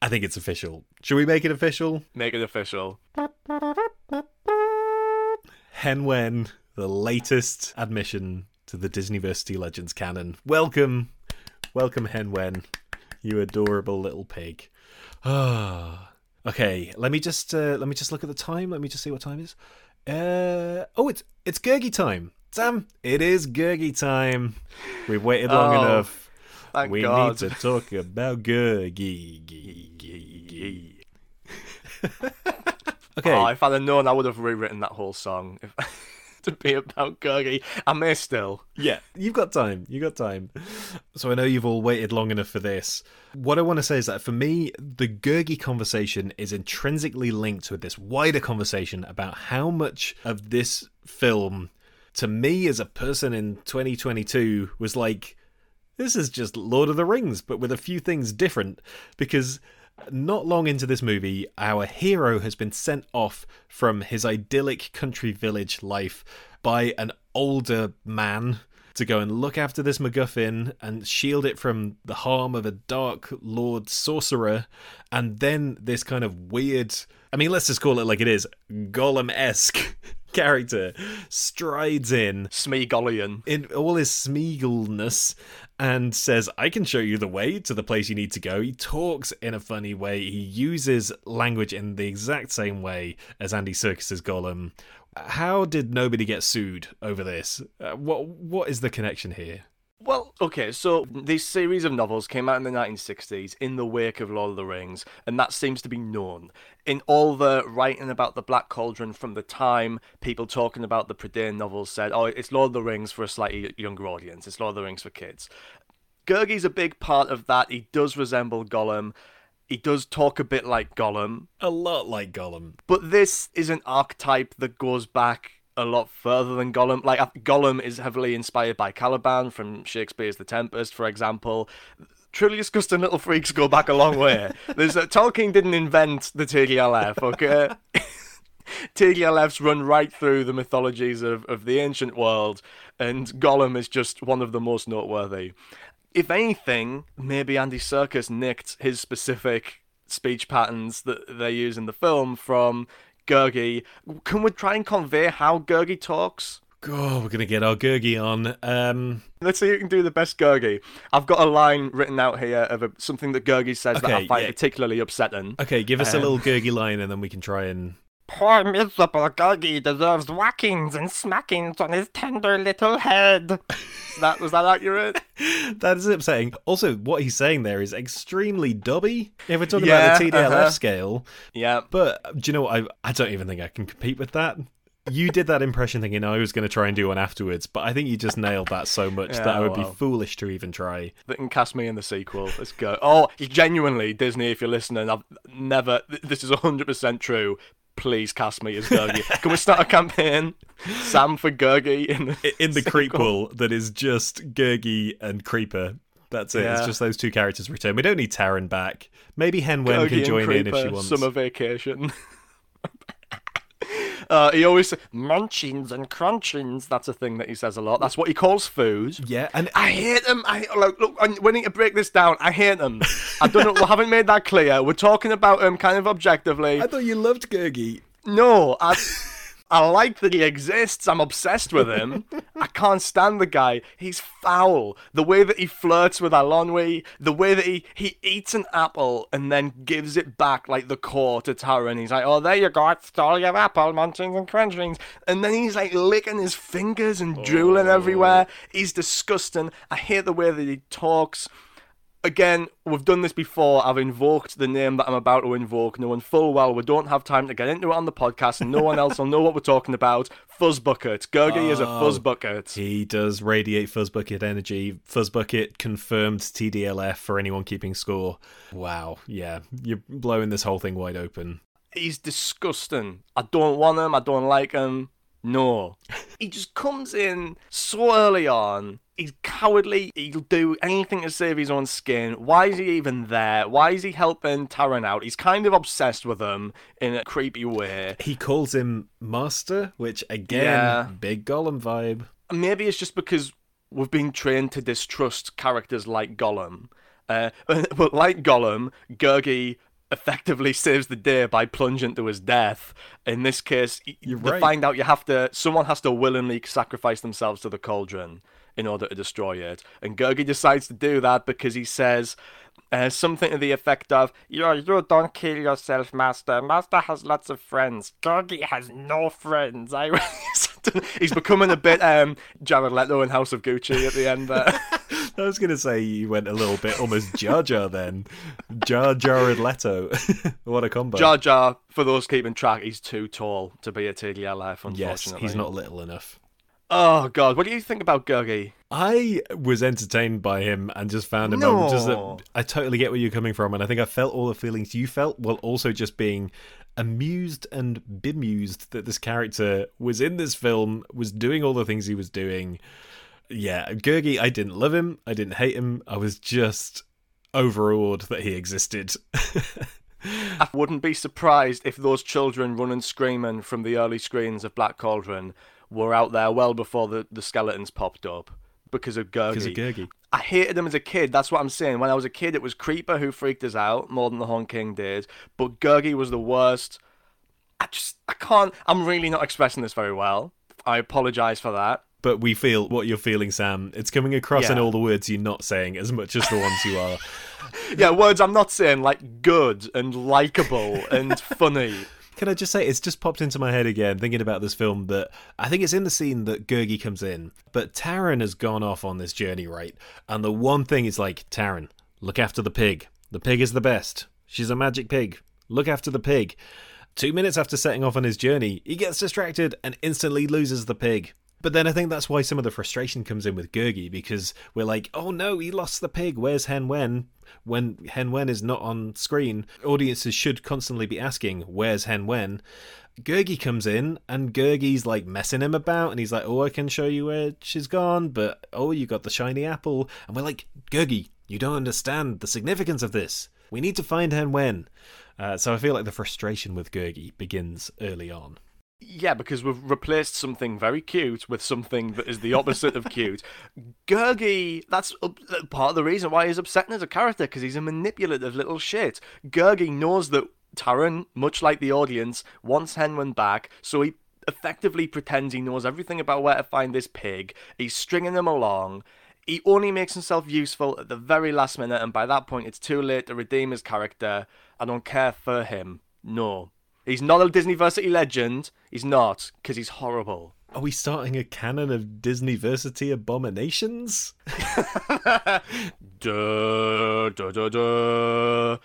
A: I think it's official. Should we make it official?
B: Make it official.
A: Hen Wen, the latest admission to the Disneyversity Legends canon. Welcome, welcome, Hen Wen, you adorable little pig. Ah. Okay, let me just uh, let me just look at the time. Let me just see what time it is. Uh, oh, it's it's Gurgi time. Sam, it is Gurgi time. We've waited long oh, enough. we
B: God.
A: need to talk about Gurgi. okay.
B: Oh, if I'd have known, I would have rewritten that whole song. If... to be about Gurgi. I may still.
A: Yeah, you've got time. You've got time. So I know you've all waited long enough for this. What I want to say is that for me, the Gurgi conversation is intrinsically linked with this wider conversation about how much of this film, to me as a person in 2022, was like, this is just Lord of the Rings, but with a few things different. Because not long into this movie, our hero has been sent off from his idyllic country village life by an older man to go and look after this MacGuffin and shield it from the harm of a dark lord sorcerer. And then this kind of weird, I mean, let's just call it like it is Gollum esque character strides in.
B: Smeagolian.
A: In all his Smeagolness and says, I can show you the way to the place you need to go. He talks in a funny way. He uses language in the exact same way as Andy Serkis's Gollum. How did nobody get sued over this? Uh, what what is the connection here?
B: Well, okay, so this series of novels came out in the 1960s in the wake of Lord of the Rings, and that seems to be known. In all the writing about the Black Cauldron from the time, people talking about the Prydain novels said, oh, it's Lord of the Rings for a slightly younger audience, it's Lord of the Rings for kids. Gurgi's a big part of that. He does resemble Gollum. He does talk a bit like Gollum.
A: A lot like Gollum.
B: But this is an archetype that goes back a lot further than Gollum. Like Gollum is heavily inspired by Caliban from Shakespeare's The Tempest, for example. Truly disgusting little freaks go back a long way. There's uh, Tolkien didn't invent the TDLF, okay? TDLFs run right through the mythologies of, of the ancient world, and Gollum is just one of the most noteworthy. If anything, maybe Andy Serkis nicked his specific speech patterns that they use in the film from Gurgi. Can we try and convey how Gurgi talks?
A: Oh, we're gonna get our Gurgi on. Um,
B: Let's see who can do the best Gurgi. I've got a line written out here of a, something that Gurgi says that I find
A: yeah.
B: particularly upsetting.
A: okay, give us a
B: Um,
A: little Gurgi line, and then we can try and.
C: Poor miserable Gurgi deserves whackings and smackings on his tender little head.
B: That was that accurate?
A: That is upsetting. Also, what he's saying there is extremely dubby. If we're talking
B: Yeah,
A: about the TDLF
B: uh-huh.
A: scale,
B: yeah.
A: but do you know what? I I don't even think I can compete with that. You did that impression thinking I was going to try and do one afterwards, but I think you just nailed that so much that I would be foolish to even try.
B: That can cast me in the sequel. Let's go. Oh, genuinely, Disney, if you're listening, I've never. This is 100% true. Please cast me as Gurgi. Can we start a campaign? Sam for Gurgi in the,
A: In the
B: sequel?
A: creep pool that is just Gurgi and Creeper. That's it. It's just those two characters return. We don't need Taran back. Maybe Hen Wen
B: Gurgi
A: can join in if she wants.
B: Summer vacation. uh, he always says, munchings and crunchings. That's a thing that he says a lot. That's what he calls food.
A: Yeah, and
B: I hate them. I look, look. I- We need to break this down. I hate them. I don't know. We haven't made that clear. We're talking about them kind of objectively.
A: I thought you loved Gurgi.
B: No, I, I like that he exists. I'm obsessed with him. I can't stand the guy. He's foul. The way that he flirts with Eilonwy, the way that he, he eats an apple and then gives it back like the core to Tara, and he's like, "Oh, there you go. I stole your apple, munchings and crunchings." And then he's like licking his fingers and drooling oh. everywhere. He's disgusting. I hate the way that he talks again, we've done this before. I've invoked the name that I'm about to invoke, knowing full well we don't have time to get into it on the podcast, and no one else will know what we're talking about. Fuzzbucket. Gurgi is a
A: Oh.
B: fuzzbucket.
A: He does radiate Fuzzbucket energy. Fuzzbucket confirmed TDLF for anyone keeping score. Wow, yeah, you're blowing this whole thing wide open.
B: He's disgusting. I don't want him. I don't like him. No. he just comes in so early on. He's cowardly. He'll do anything to save his own skin. Why is he even there? Why is he helping Taran out? He's kind of obsessed with him in a creepy way.
A: He calls him Master, which again,
B: Yeah.
A: big Gollum vibe.
B: maybe it's just because we've been trained to distrust characters like Gollum. Uh, but like Gollum, Gurgi effectively saves the day by plunging to his death. In this case,
A: You're right.
B: find out you have to, someone has to willingly sacrifice themselves to the cauldron in order to destroy it. And Gurgi decides to do that because he says uh, something to the effect of,
C: You, you don't kill yourself, Master. Master has lots of friends. Gurgi has no friends. I
B: he's becoming a bit um, Jared Leto in House of Gucci at the end there.
A: I was gonna say you went a little bit almost Jar Jar then. Jar Jar and Leto. what a combo.
B: Jar Jar, for those keeping track, he's too tall to be a TDLF, unfortunately.
A: yes, he's not little enough.
B: Oh, God. What do you think about Gurgi?
A: I was entertained by him and just found him. I'm Just
B: No.
A: I totally get where you're coming from, and I think I felt all the feelings you felt, while also just being amused and bemused that this character was in this film, was doing all the things he was doing. Yeah, Gurgi, I didn't love him, I didn't hate him, I was just overawed that he existed.
B: I wouldn't be surprised if those children running screaming from the early screens of Black Cauldron were out there well before the, the skeletons popped up because of Gurgi.
A: Because of Gurgi.
B: I hated him as a kid. That's what I'm saying. When I was a kid, it was Creeper who freaked us out more than the Horn King did. But Gurgi was the worst. I just, I can't. I'm really not expressing this very well. I apologize for that.
A: But we feel what you're feeling, Sam. It's coming across in all the words you're not saying as much as the ones you are.
B: Yeah, words I'm not saying like good and likable and funny.
A: can I just say, it's just popped into my head again, thinking about this film, that I think it's in the scene that Gurgi comes in, but Taran has gone off on this journey, right? And the one thing is like, Taran, look after the pig. The pig is the best. She's a magic pig. Look after the pig. Two minutes after setting off on his journey, he gets distracted and instantly loses the pig. But then I think that's why some of the frustration comes in with Gurgi because we're like, oh no, he lost the pig. Where's Hen Wen? When Hen Wen is not on screen, audiences should constantly be asking, where's Hen Wen? Gurgi comes in and Gurgi's like messing him about and he's like, oh, I can show you where she's gone, but oh, you got the shiny apple. And we're like, Gurgi, you don't understand the significance of this. We need to find Hen Wen. Uh, so I feel like the frustration with Gurgi begins early on.
B: Yeah, because we've replaced something very cute with something that is the opposite of cute. Gurgi, that's part of the reason why he's upsetting as a character, because he's a manipulative little shit. Gurgi knows that Taran, much like the audience, wants Hen Wen back, so he effectively pretends he knows everything about where to find this pig. He's stringing them along. He only makes himself useful at the very last minute, and by that point, it's too late to redeem his character. I don't care for him. No. He's not a Disneyversity legend. He's not, because he's horrible.
A: Are we starting a canon of Disneyversity abominations?
B: duh, duh, duh, duh.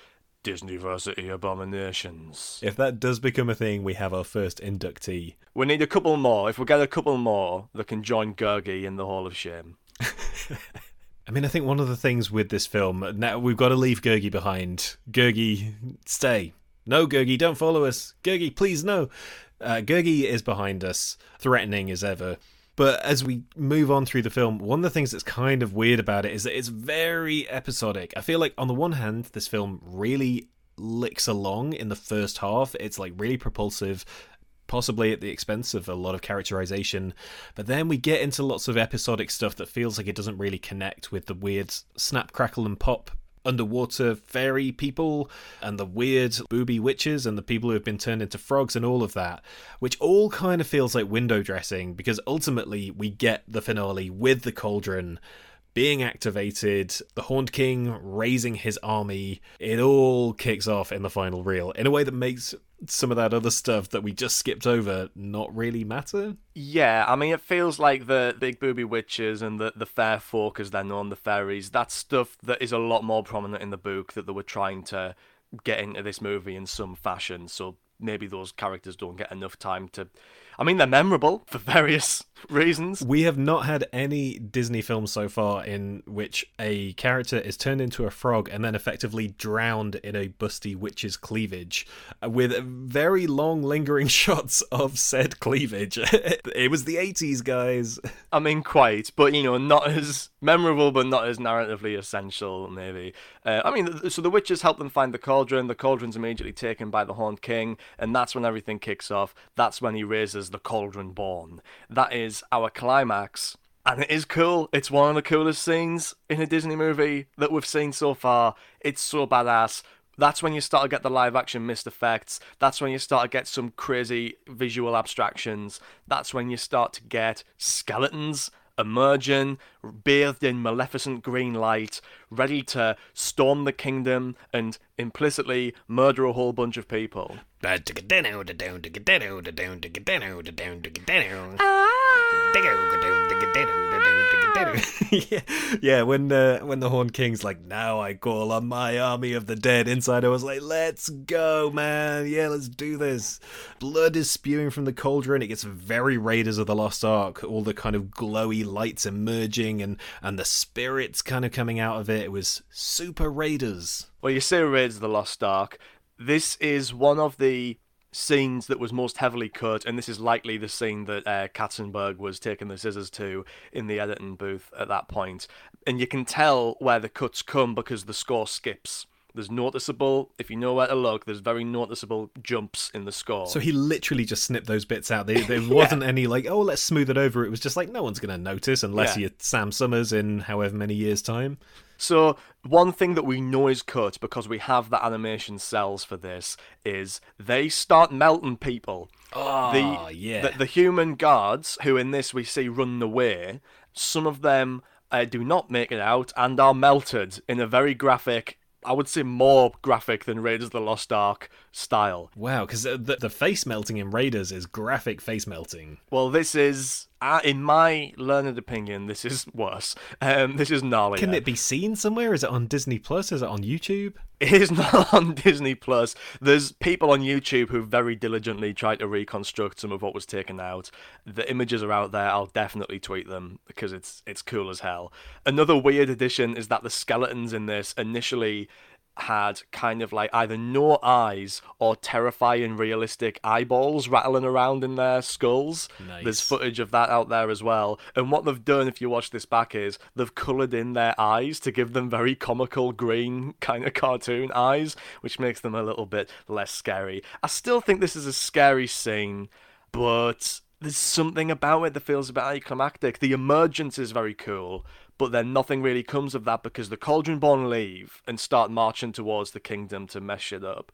B: Disneyversity abominations.
A: If that does become a thing, we have our first inductee.
B: We need a couple more. If we get a couple more that can join Gurgi in the Hall of Shame.
A: I mean, I think one of the things with this film, now we've got to leave Gurgi behind. Gurgi, stay. No, Gurgi, don't follow us. Gurgi, please, no. Uh, Gurgi is behind us, threatening as ever. But as we move on through the film, one of the things that's kind of weird about it is that it's very episodic. I feel like, on the one hand, this film really licks along in the first half. It's like really propulsive, possibly at the expense of a lot of characterization. But then we get into lots of episodic stuff that feels like it doesn't really connect with the weird snap, crackle, and pop underwater fairy people and the weird booby witches and the people who have been turned into frogs and all of that, which all kind of feels like window dressing because ultimately we get the finale with the cauldron being activated, the Horned King raising his army, it all kicks off in the final reel in a way that makes some of that other stuff that we just skipped over not really matter.
B: Yeah, I mean, it feels like the big booby witches and the, the fair folk, as they're known, the fairies, that's stuff that is a lot more prominent in the book that they were trying to get into this movie in some fashion. So maybe those characters don't get enough time to I mean, they're memorable for various reasons.
A: We have not had any Disney films so far in which a character is turned into a frog and then effectively drowned in a busty witch's cleavage uh, with very long, lingering shots of said cleavage. it was the 80s, guys.
B: I mean, quite, but you know, not as memorable, but not as narratively essential, maybe. Uh, I mean, so the witches help them find the cauldron. The cauldron's immediately taken by the Horned King, and that's when everything kicks off. That's when he raises the cauldron born. That is our climax. And it is cool. It's one of the coolest scenes in a Disney movie that we've seen so far. It's so badass. That's when you start to get the live action mist effects. That's when you start to get some crazy visual abstractions. That's when you start to get skeletons emerging, bathed in maleficent green light, ready to storm the kingdom and implicitly murder a whole bunch of people. Ah!
A: yeah, yeah. When uh, when the Horn King's like, now I call on my army of the dead. Inside, I was like, let's go, man. Yeah, let's do this. Blood is spewing from the cauldron. It gets very Raiders of the Lost Ark. All the kind of glowy lights emerging, and and the spirits kind of coming out of it. It was super Raiders.
B: Well, you say Raiders of the Lost Ark. This is one of the scenes that was most heavily cut, and this is likely the scene that uh, Katzenberg was taking the scissors to in the editing booth at that point. And you can tell where the cuts come because the score skips. There's noticeable, if you know where to look, there's very noticeable jumps in the score.
A: So he literally just snipped those bits out. There, there wasn't any like, oh, let's smooth it over. It was just like, no one's going to notice unless yeah. you're Sam Summers in however many years' time.
B: So one thing that we know is cut because we have the animation cels for this is they start melting people.
A: Oh, the, yeah.
B: The, the human guards who in this we see run away. Some of them uh, do not make it out and are melted in a very graphic I would say more graphic than Raiders of the Lost Ark style.
A: Wow, because the, the face melting in Raiders is graphic face melting.
B: Well, this is, uh, in my learned opinion, this is worse. Um, this is gnarly.
A: Can it be seen somewhere? Is it on Disney Plus? Is it on YouTube?
B: It is not on Disney Plus. There's people on YouTube who very diligently tried to reconstruct some of what was taken out. The images are out there. I'll definitely tweet them because it's it's cool as hell. Another weird addition is that the skeletons in this initially had kind of like either no eyes or terrifying realistic eyeballs rattling around in their skulls.
A: Nice.
B: There's footage of that out there as well. And what they've done, if you watch this back, is they've coloured in their eyes to give them very comical green kind of cartoon eyes, which makes them a little bit less scary. I still think this is a scary scene, but there's something about it that feels a bit anticlimactic. The emergence is very cool, but then nothing really comes of that because the Cauldron-born leave and start marching towards the kingdom to mess it up.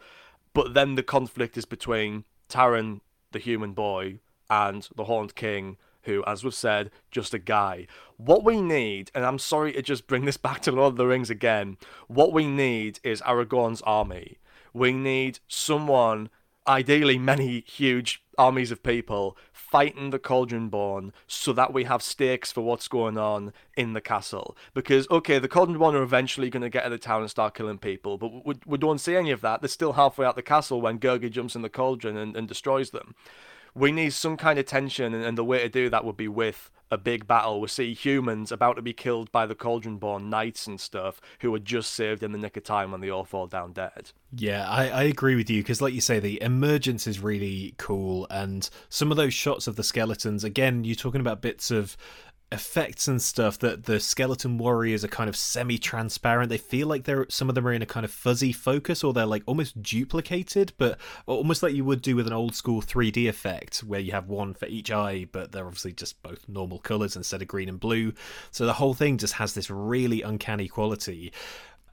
B: But then the conflict is between Taran, the human boy, and the Horned King, who, as we've said, just a guy. What we need, and I'm sorry to just bring this back to Lord of the Rings again, what we need is Aragorn's army. We need someone, ideally many huge armies of people, fighting the Cauldron-born so that we have stakes for what's going on in the castle. Because, okay, the Cauldron-born are eventually going to get out of the town and start killing people, but we, we don't see any of that. They're still halfway out the castle when Gurgi jumps in the cauldron and, and destroys them. We need some kind of tension, and, and the way to do that would be with a big battle. We see humans about to be killed by the Cauldron-born knights and stuff who were just saved in the nick of time when they all fall down dead.
A: Yeah, I, I agree with you because, like you say, the emergence is really cool, and some of those shots of the skeletons. Again, you're talking about bits of effects and stuff that the skeleton warriors are kind of semi-transparent. They feel like they're some of them are in a kind of fuzzy focus or they're like almost duplicated but almost like you would do with an old school 3d effect where you have one for each eye but they're obviously just both normal colors instead of green and blue. So the whole thing just has this really uncanny quality.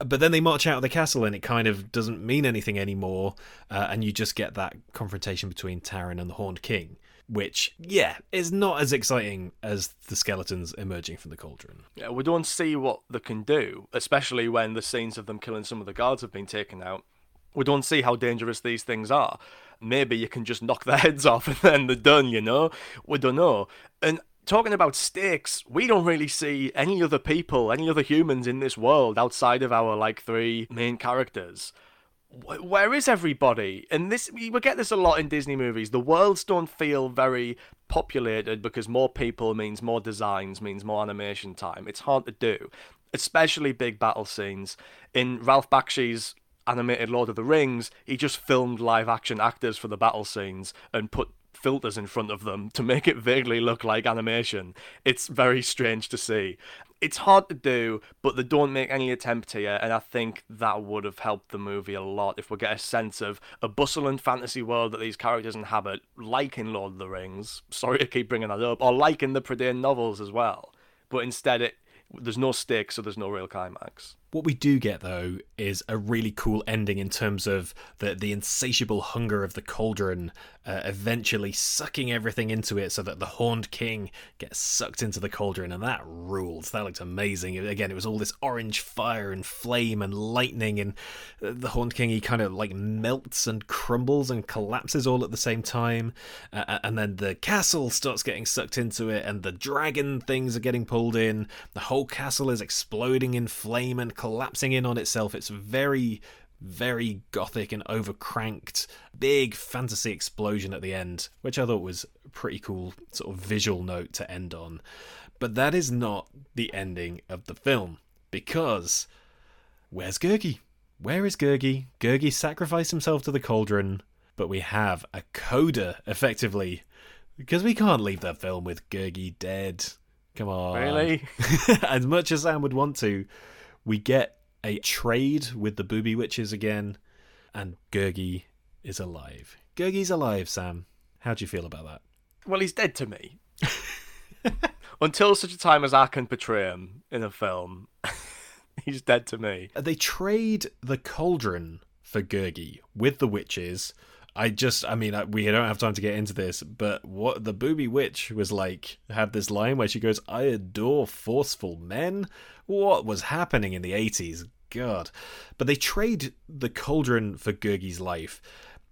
A: But then they march out of the castle and it kind of doesn't mean anything anymore uh, and you just get that confrontation between Taran and the Horned King which yeah is not as exciting as the skeletons emerging from the cauldron
B: Yeah, we don't see what they can do, especially when the scenes of them killing some of the guards have been taken out. We don't see how dangerous these things are. Maybe you can just knock their heads off and then they're done, you know? We don't know. And talking about stakes, we don't really see any other people, any other humans in this world outside of our like three main characters. Wh- Where is everybody? And this we get this a lot in Disney movies. The worlds don't feel very populated because more people means more designs, means more animation time. It's hard to do, especially big battle scenes. In Ralph Bakshi's animated Lord of the Rings, he just filmed live action actors for the battle scenes and put filters in front of them to make it vaguely look like animation. It's very strange to see. It's hard to do, but they don't make any attempt here, and I think that would have helped the movie a lot if we get a sense of a bustling fantasy world that these characters inhabit, like in Lord of the Rings. Sorry to keep bringing that up, or like in the Prydain novels as well. But instead, it there's no stakes, so there's no real climax.
A: What we do get though is a really cool ending in terms of the the insatiable hunger of the cauldron uh, eventually sucking everything into it so that the horned king gets sucked into the cauldron and that rules. That looked amazing. Again it was all this orange fire and flame and lightning and uh, the horned king he kind of like melts and crumbles and collapses all at the same time uh, and then the castle starts getting sucked into it and the dragon things are getting pulled in. The whole castle is exploding in flame and collapsing in on itself. It's very, very gothic and overcranked. Big fantasy explosion at the end, which I thought was a pretty cool sort of visual note to end on. But that is not the ending of the film because where's Gurgi? Where is Gurgi? Gurgi sacrificed himself to the cauldron, but we have a coda effectively because we can't leave that film with Gurgi dead. Come on.
B: Really?
A: as much as Sam would want to, we get a trade with the booby witches again, and Gurgi is alive. Gurgi's alive, Sam. How do you feel about that?
B: Well, he's dead to me. Until such a time as I can portray him in a film, he's dead to me.
A: They trade the cauldron for Gurgi with the witches. I just, I mean, I- we don't have time to get into this, but what the booby witch was like had this line where she goes, I adore forceful men. What was happening in the 80s? god. But they trade the cauldron for Gurgi's life.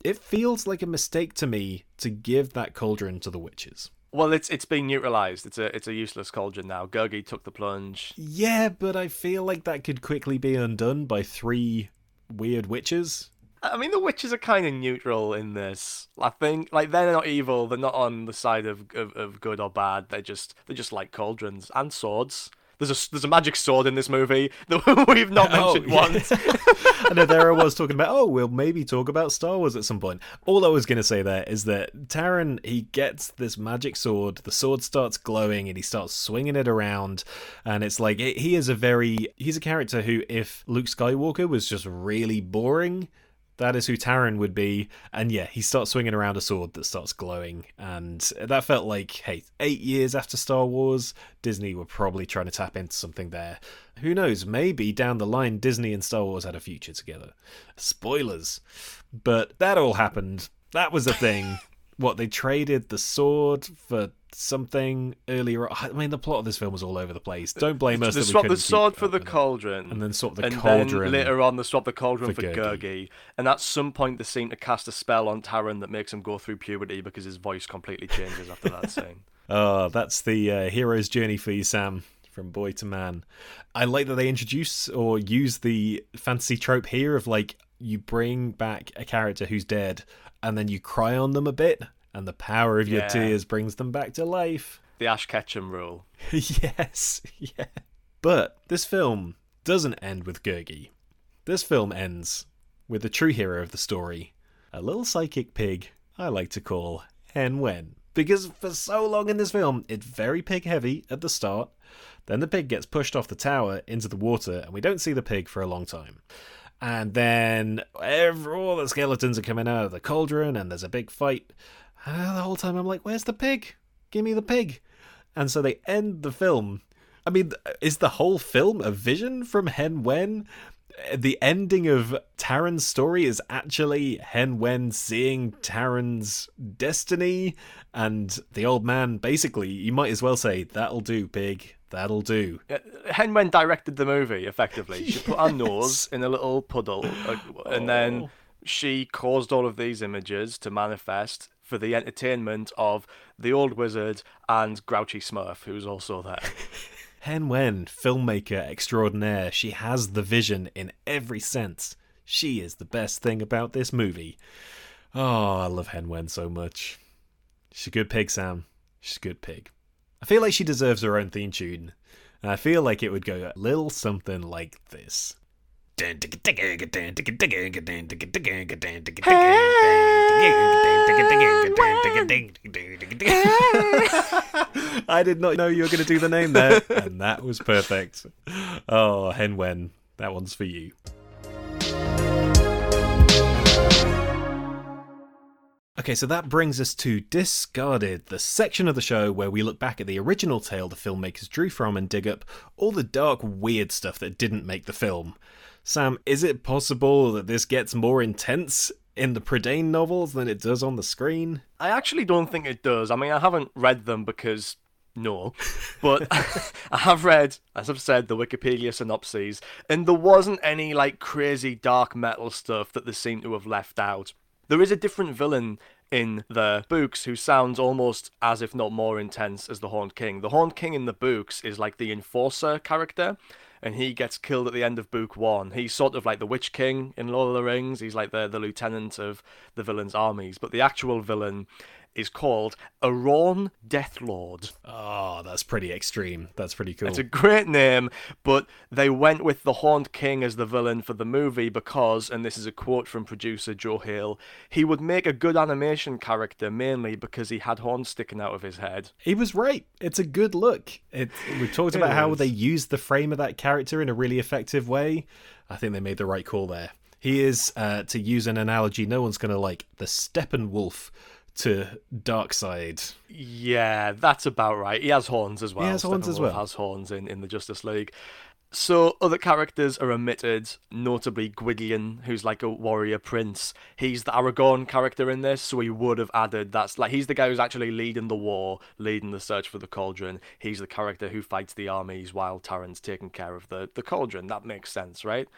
A: It feels like a mistake to me to give that cauldron to the witches.
B: Well, it's it's been neutralized. It's a it's a useless cauldron now. Gurgi took the plunge.
A: Yeah, but I feel like that could quickly be undone by three weird witches.
B: I mean, the witches are kind of neutral in this. I think, like, they're not evil. They're not on the side of, of, of good or bad. They're just they're just like cauldrons and swords. There's a there's a magic sword in this movie that we've not
A: Oh,
B: mentioned
A: yeah.
B: once.
A: I know there I was talking about, oh, we'll maybe talk about Star Wars at some point. All I was going to say there is that Taran, he gets this magic sword, the sword starts glowing, and he starts swinging it around. And it's like, it, he is a very, he's a character who, if Luke Skywalker was just really boring, that is who Taran would be. And yeah, he starts swinging around a sword that starts glowing. And that felt like, hey, eight years after Star Wars, Disney were probably trying to tap into something there. Who knows? Maybe down the line, Disney and Star Wars had a future together. Spoilers. But that all happened. That was a thing. what, they traded the sword for something earlier? I mean, the plot of this film was all over the place. Don't blame us.
B: they swapped the sword for the cauldron.
A: And then swap the
B: and
A: cauldron.
B: then later on, they swap the cauldron
A: for
B: for,
A: Gurgi.
B: Gurgi. And at some point, they seem to cast a spell on Taran that makes him go through puberty because his voice completely changes after that scene.
A: Oh, that's the uh, hero's journey for you, Sam. From boy to man. I like that they introduce or use the fantasy trope here of like you bring back a character who's dead and then you cry on them a bit, and the power of your
B: Yeah.
A: tears brings them back to life.
B: The Ash Ketchum rule.
A: yes, yeah. But this film doesn't end with Gurgi. This film ends with the true hero of the story, a little psychic pig I like to call Hen Wen. Because for so long in this film, it's very pig heavy at the start. Then the pig gets pushed off the tower into the water, and we don't see the pig for a long time. And then every, all the skeletons are coming out of the cauldron, and there's a big fight. And the whole time I'm like, "Where's the pig? Give me the pig!" And so they end the film. I mean, is the whole film a vision from Hen Wen? The ending of Taran's story is actually Hen Wen seeing Taran's destiny, and the old man basically, you might as well say, "That'll do, pig. That'll do."
B: Uh, Hen Wen directed the movie effectively. She put her nose in a little puddle, uh, and then
A: Oh.
B: she caused all of these images to manifest for the entertainment of the old wizard and Grouchy Smurf, who's also there.
A: Hen Wen, filmmaker extraordinaire, she has the vision in every sense. She is the best thing about this movie. Oh, I love Hen Wen so much. She's a good pig, Sam. She's a good pig. I feel like she deserves her own theme tune. And I feel like it would go a little something like this. I did not know you were going to do the name there, and that was perfect. Oh, Hen Wen, that one's for you. Okay, so that brings us to Discarded, the section of the show where we look back at the original tale the filmmakers drew from and dig up all the dark, weird stuff that didn't make the film. Sam, is it possible that this gets more intense in the Prydain novels than it does on the screen?
B: I actually don't think it does. I mean, I haven't read them because no, but I have read, as I've said, the Wikipedia synopses, and there wasn't any like crazy dark metal stuff that they seem to have left out. There is a different villain in the books who sounds almost as if not more intense as the Horned King. The Horned King in the books is like the enforcer character, and he gets killed at the end of book one. He's sort of like the Witch King in Lord of the Rings. He's like the, the lieutenant of the villain's armies. But the actual villain is called Arawn Deathlord.
A: Oh, that's pretty extreme. That's pretty cool.
B: It's a great name, but they went with the Horned King as the villain for the movie because, and this is a quote from producer Joe Hale, he would make a good animation character mainly because he had horns sticking out of his head.
A: He was right. It's a good look. It, we've talked about how they used the frame of that character in a really effective way. I think they made the right call there. He is, uh, to use an analogy no one's going to like, the Steppenwolf to dark side
B: Yeah, that's about right. He has horns as well.
A: has horns as well.
B: Has horns in, in the Justice League. So other characters are omitted, notably Gwydion, who's like a warrior prince. He's the Aragorn character in this, so he would have added that's like he's the guy who's actually leading the war, leading the search for the cauldron. He's the character who fights the armies while Taran's taking care of the, the cauldron. That makes sense, right?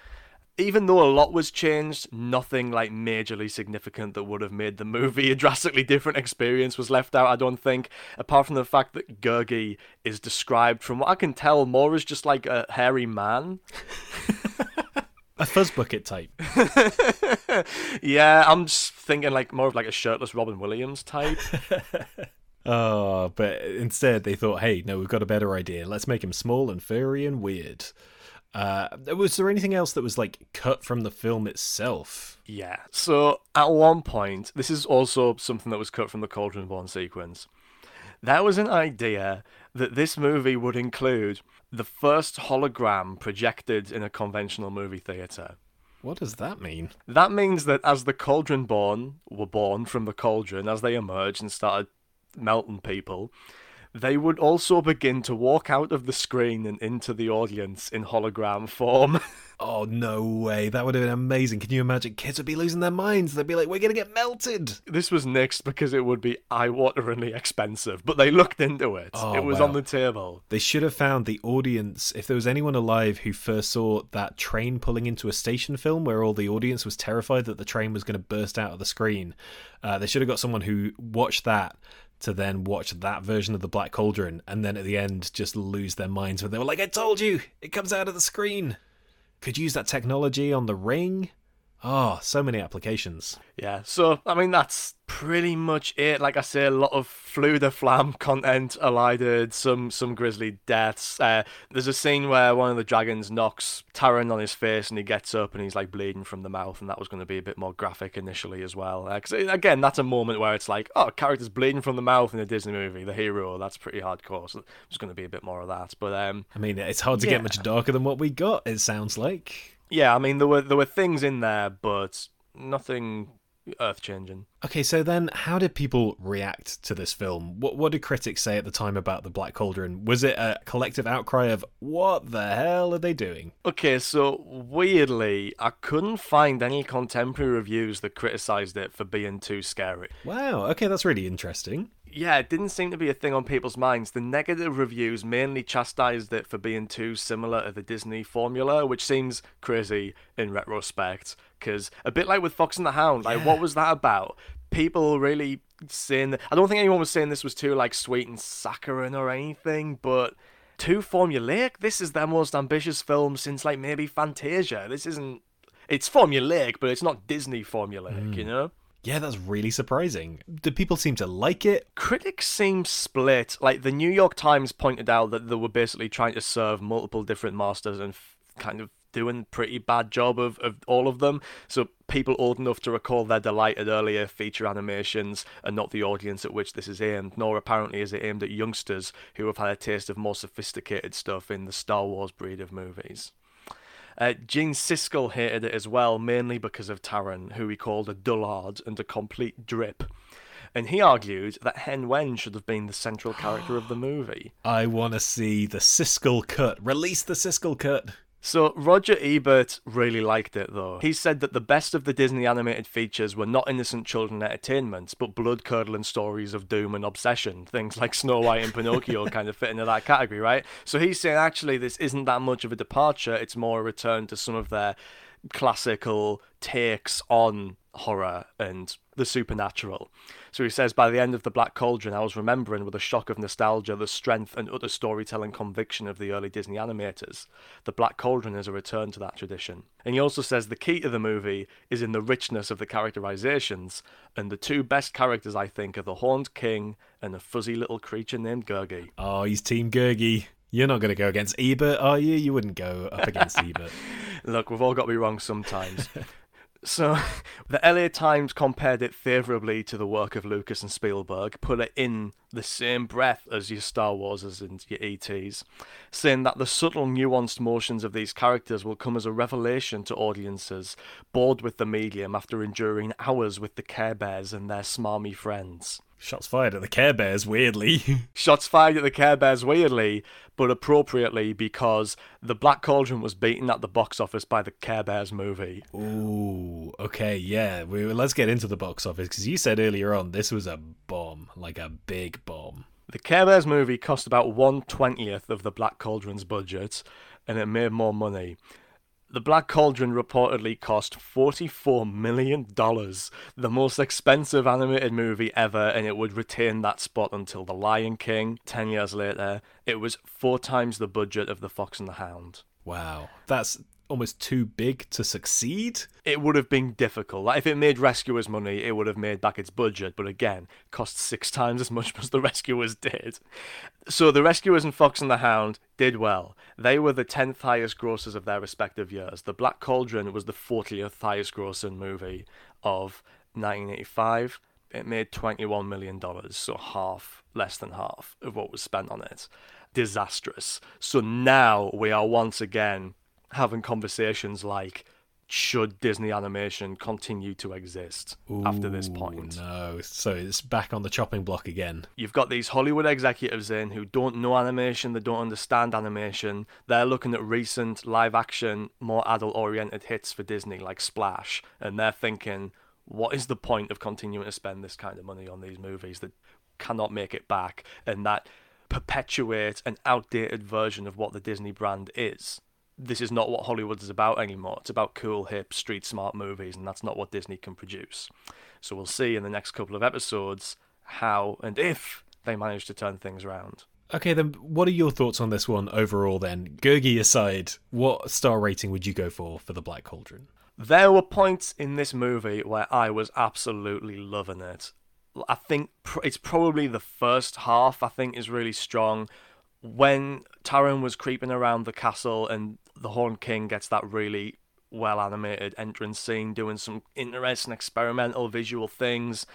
B: Even though a lot was changed, nothing like majorly significant that would have made the movie a drastically different experience was left out, I don't think, apart from the fact that Gurgi is described, from what I can tell, more as just like a hairy man.
A: a fuzz bucket type.
B: yeah, I'm just thinking like more of like a shirtless Robin Williams type.
A: oh, but instead they thought, hey, no, we've got a better idea. Let's make him small and furry and weird. Uh, was there anything else that was like cut from the film itself?
B: Yeah. So at one point, this is also something that was cut from the Cauldron Born sequence. There was an idea that this movie would include the first hologram projected in a conventional movie theater.
A: What does that mean?
B: That means that as the Cauldron Born were born from the cauldron, as they emerged and started melting people, they would also begin to walk out of the screen and into the audience in hologram form.
A: oh, no way. That would have been amazing. Can you imagine? Kids would be losing their minds. They'd be like, we're going to get melted.
B: This was nixed because it would be eye wateringly expensive, but they looked into it. Oh, it was wow. on the table.
A: They should have found the audience. If there was anyone alive who first saw that train pulling into a station film where all the audience was terrified that the train was going to burst out of the screen, uh, they should have got someone who watched that to then watch that version of the Black Cauldron and then at the end just lose their minds when they were like, I told you, it comes out of the screen. Could use that technology on the ring. Oh, so many applications.
B: Yeah, so I mean that's pretty much it. Like I say, a lot of Fflewddur Fflam content elided, some some grisly deaths. Uh, there's a scene where one of the dragons knocks Taran on his face, and he gets up and he's like bleeding from the mouth, and that was going to be a bit more graphic initially as well. Because uh, again, that's a moment where it's like, oh, character's bleeding from the mouth in a Disney movie, the hero. That's pretty hardcore. So there's going to be a bit more of that. But um,
A: I mean, it's hard to yeah. get much darker than what we got. It sounds like.
B: Yeah, I mean there were there were things in there, but nothing earth changing.
A: Okay, so then how did people react to this film? What what did critics say at the time about the Black Cauldron? Was it a collective outcry of what the hell are they doing?
B: Okay, so weirdly, I couldn't find any contemporary reviews that criticized it for being too scary.
A: Wow, okay, that's really interesting
B: yeah, it didn't seem to be a thing on people's minds. The negative reviews mainly chastised it for being too similar to the Disney formula, which seems crazy in retrospect. Because a bit like with Fox and the Hound, like yeah. what was that about? People really saying that. I don't think anyone was saying this was too like sweet and saccharine or anything, but too formulaic. This is their most ambitious film since like maybe Fantasia. This isn't. It's formulaic, but it's not Disney formulaic, mm. you know.
A: Yeah, that's really surprising. Do people seem to like it?
B: Critics seem split. Like the New York Times pointed out that they were basically trying to serve multiple different masters and f- kind of doing pretty bad job of, of all of them. So people old enough to recall their delight at earlier feature animations are not the audience at which this is aimed, nor apparently is it aimed at youngsters who have had a taste of more sophisticated stuff in the Star Wars breed of movies. Uh, Gene Siskel hated it as well, mainly because of Taran, who he called a dullard and a complete drip. And he argued that Hen Wen should have been the central character of the movie.
A: I want to see the Siskel cut. Release the Siskel cut.
B: So Roger Ebert really liked it though. He said that the best of the Disney animated features were not innocent children entertainments, but blood-curdling stories of doom and obsession. Things like Snow White and Pinocchio kind of fit into that category, right? So he's saying actually this isn't that much of a departure, it's more a return to some of their classical takes on horror and the supernatural. So he says, by the end of The Black Cauldron, I was remembering with a shock of nostalgia the strength and utter storytelling conviction of the early Disney animators. The Black Cauldron is a return to that tradition. And he also says the key to the movie is in the richness of the characterizations, and the two best characters, I think, are the Horned King and a fuzzy little creature named Gurgi.
A: Oh, he's Team Gurgi. You're not going to go against Ebert, are you? You wouldn't go up against Ebert.
B: Look, we've all got to be wrong sometimes. So, the LA Times compared it favourably to the work of Lucas and Spielberg, put it in the same breath as your Star Wars and your ETs, saying that the subtle, nuanced motions of these characters will come as a revelation to audiences bored with the medium after enduring hours with the Care Bears and their smarmy friends.
A: Shots fired at the Care Bears, weirdly.
B: Shots fired at the Care Bears weirdly, but appropriately because The Black Cauldron was beaten at the box office by the Care Bears movie.
A: Ooh, okay, yeah. We, let's get into the box office because you said earlier on this was a bomb, like a big bomb.
B: The Care Bears movie cost about one twentieth of the Black Cauldron's budget, and it made more money. The Black Cauldron reportedly cost $44 million, the most expensive animated movie ever, and it would retain that spot until The Lion King 10 years later. It was four times the budget of The Fox and the Hound.
A: Wow. That's almost too big to succeed.
B: It would have been difficult. Like if it made Rescuers money, it would have made back its budget, but again, cost six times as much as the Rescuers did. So the Rescuers and Fox and the Hound did well. They were the 10th highest grossers of their respective years. The Black Cauldron was the 40th highest grossing movie of 1985. It made $21 million, so half, less than half of what was spent on it. Disastrous. So now we are once again having conversations like should Disney animation continue to exist Ooh, after this point?
A: No, so it's back on the chopping block again.
B: You've got these Hollywood executives in who don't know animation, they don't understand animation. They're looking at recent live action, more adult oriented hits for Disney like Splash, and they're thinking, what is the point of continuing to spend this kind of money on these movies that cannot make it back and that perpetuate an outdated version of what the Disney brand is? This is not what Hollywood is about anymore. It's about cool, hip, street smart movies, and that's not what Disney can produce. So we'll see in the next couple of episodes how and if they manage to turn things around.
A: Okay, then what are your thoughts on this one overall then? Gurgi aside, what star rating would you go for for The Black Cauldron?
B: There were points in this movie where I was absolutely loving it. I think it's probably the first half, I think, is really strong when Taran was creeping around the castle and the Horn King gets that really well animated entrance scene, doing some interesting experimental visual things.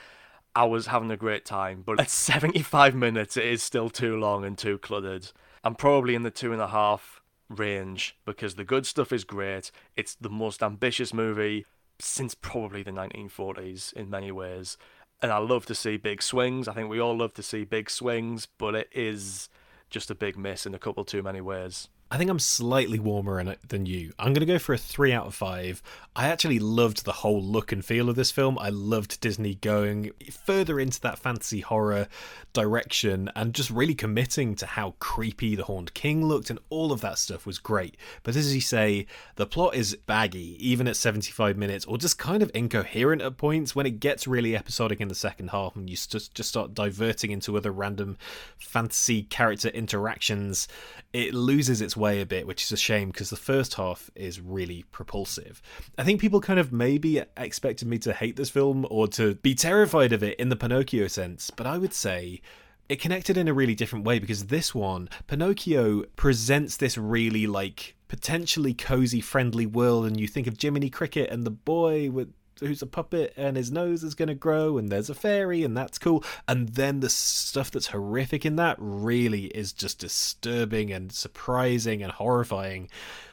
B: I was having a great time, but at 75 minutes, it is still too long and too cluttered. I'm probably in the two and a half range because the good stuff is great. It's the most ambitious movie since probably the 1940s in many ways. And I love to see big swings. I think we all love to see big swings, but it is just a big miss in a couple too many ways.
A: I think I'm slightly warmer in it than you. I'm going to go for a 3 out of 5. I actually loved the whole look and feel of this film. I loved Disney going further into that fantasy horror direction and just really committing to how creepy the Horned King looked and all of that stuff was great. But as you say, the plot is baggy, even at 75 minutes, or just kind of incoherent at points when it gets really episodic in the second half and you just, just start diverting into other random fantasy character interactions. It loses its way a bit, which is a shame because the first half is really propulsive. I think people kind of maybe expected me to hate this film or to be terrified of it in the Pinocchio sense, but I would say it connected in a really different way because this one, Pinocchio presents this really like potentially cozy, friendly world, and you think of Jiminy Cricket and the boy with who's a puppet and his nose is going to grow and there's a fairy and that's cool. And then the stuff that's horrific in that really is just disturbing and surprising and horrifying.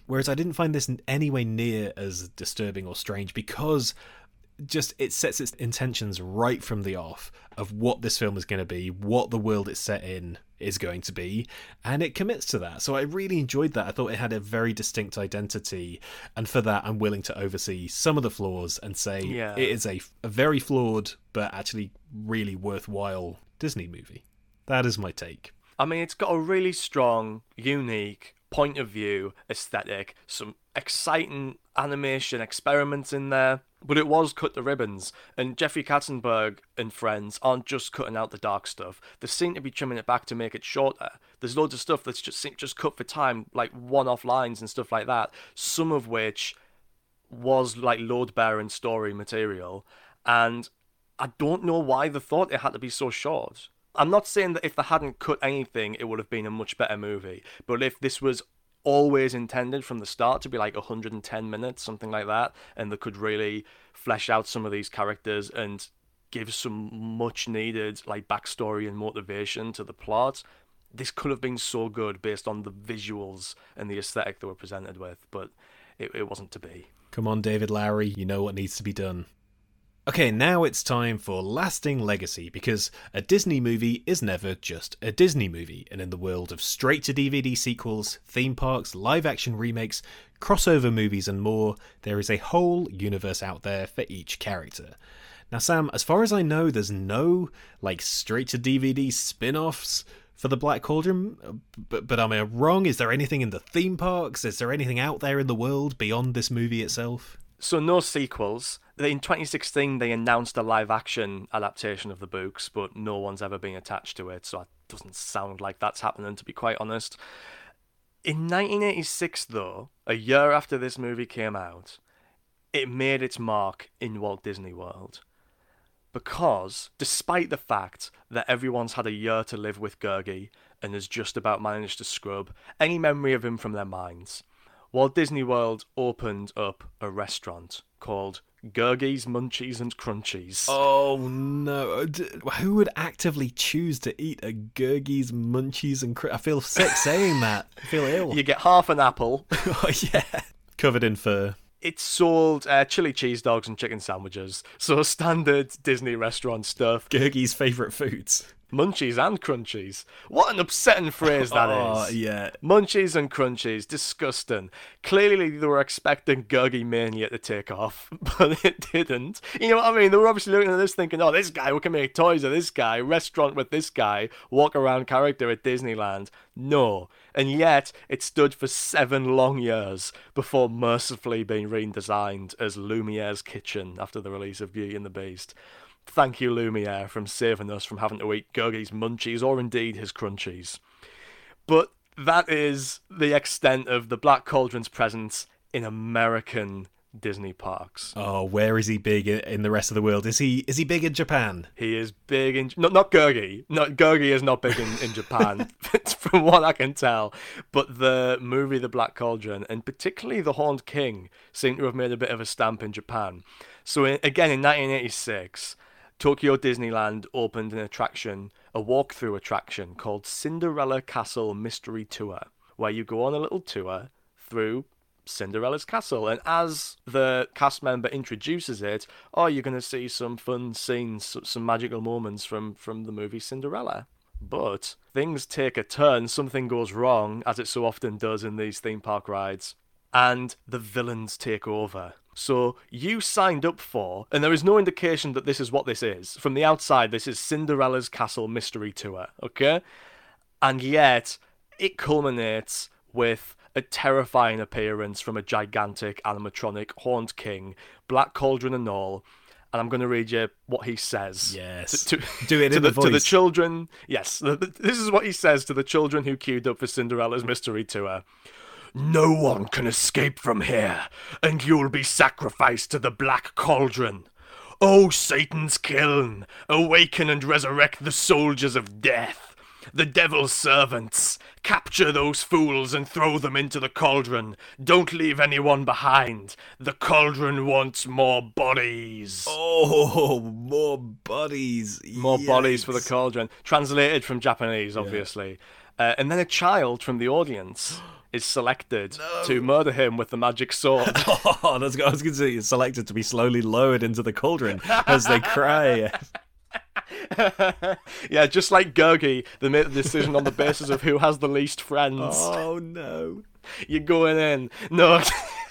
A: Whereas i didn't find this in any way near as disturbing or strange because just it sets its intentions right from the off of what this film is going to be, what the world it's set in is going to be, and it commits to that. So I really enjoyed that. I thought it had a very distinct identity, and for that, I'm willing to oversee some of the flaws and say yeah. it is a, a very flawed but actually really worthwhile Disney movie. That is my take.
B: I mean, it's got a really strong, unique point of view aesthetic, some exciting animation experiments in there but it was cut the ribbons, and Jeffrey Katzenberg and friends aren't just cutting out the dark stuff. They seem to be trimming it back to make it shorter. There's loads of stuff that's just just cut for time, like one-off lines and stuff like that. Some of which was like load-bearing story material, and I don't know why they thought it had to be so short. I'm not saying that if they hadn't cut anything, it would have been a much better movie. But if this was always intended from the start to be like 110 minutes, something like that, and they could really flesh out some of these characters and give some much needed like backstory and motivation to the plot. This could have been so good based on the visuals and the aesthetic they were presented with, but it, it wasn't to be.
A: Come on, David Lowery, you know what needs to be done. Okay, now it's time for lasting legacy because a Disney movie is never just a Disney movie, and in the world of straight to DVD sequels, theme parks, live action remakes, crossover movies, and more, there is a whole universe out there for each character. Now, Sam, as far as I know, there's no like straight to DVD spin offs for the Black Cauldron, but, but am I wrong? Is there anything in the theme parks? Is there anything out there in the world beyond this movie itself?
B: So no sequels. In 2016, they announced a live-action adaptation of the books, but no one's ever been attached to it, so it doesn't sound like that's happening, to be quite honest. In 1986, though, a year after this movie came out, it made its mark in Walt Disney World. Because, despite the fact that everyone's had a year to live with Gurgi and has just about managed to scrub any memory of him from their minds, Walt Disney World opened up a restaurant called Gurgi's Munchies and Crunchies.
A: Oh no! Uh, who would actively choose to eat a Gurgi's Munchies and Cr- I feel sick saying that. I feel ill.
B: You get half an apple.
A: oh yeah, covered in fur.
B: It sold uh, chili cheese dogs and chicken sandwiches, so standard Disney restaurant stuff.
A: Gurgi's favorite foods
B: munchies and crunchies. What an upsetting phrase that
A: oh,
B: is.
A: Yeah.
B: Munchies and crunchies, disgusting. Clearly they were expecting Gurgi Mania to take off, but it didn't. You know what I mean? They were obviously looking at this thinking, oh, this guy, we can make toys of this guy, restaurant with this guy, walk around character at Disneyland. No. And yet, it stood for seven long years before mercifully being redesigned as Lumiere's Kitchen after the release of Beauty and the Beast. Thank you, Lumiere, from saving us from having to eat Gurgi's munchies or indeed his crunchies. But that is the extent of the Black Cauldron's presence in American Disney parks.
A: Oh, where is he big in the rest of the world? Is he is he big in Japan?
B: He is big in not not Gurgi. Not Gurgi is not big in, in Japan, from what I can tell. But the movie The Black Cauldron and particularly The Horned King seem to have made a bit of a stamp in Japan. So in, again in 1986, Tokyo Disneyland opened an attraction, a walkthrough attraction called Cinderella Castle Mystery Tour, where you go on a little tour through Cinderella's castle. And as the cast member introduces it, oh, you're going to see some fun scenes, some magical moments from, from the movie Cinderella. But things take a turn, something goes wrong, as it so often does in these theme park rides, and the villains take over. So you signed up for, and there is no indication that this is what this is. From the outside, this is Cinderella's Castle Mystery Tour, okay? And yet, it culminates with a terrifying appearance from a gigantic animatronic horned king, Black Cauldron and all. And I'm going to read you what he says.
A: Yes.
B: To,
A: to, Do it
B: to the,
A: the.
B: To the children. Yes. This is what he says to the children who queued up for Cinderella's mystery tour. No one can escape from here, and you'll be sacrificed to the Black Cauldron. O Satan's kiln, awaken and resurrect the soldiers of death, the devil's servants. Capture those fools and throw them into the cauldron. Don't leave anyone behind. The cauldron wants more bodies.
A: Oh, more bodies.
B: More
A: Yikes.
B: bodies for the cauldron. Translated from Japanese, obviously. Yeah. Uh, and then a child from the audience is selected no. to murder him with the magic sword.
A: oh, that's I was going to say selected to be slowly lowered into the cauldron as they cry.
B: yeah, just like Gurgi, they made the decision on the basis of who has the least friends.
A: Oh no!
B: You're going in. No,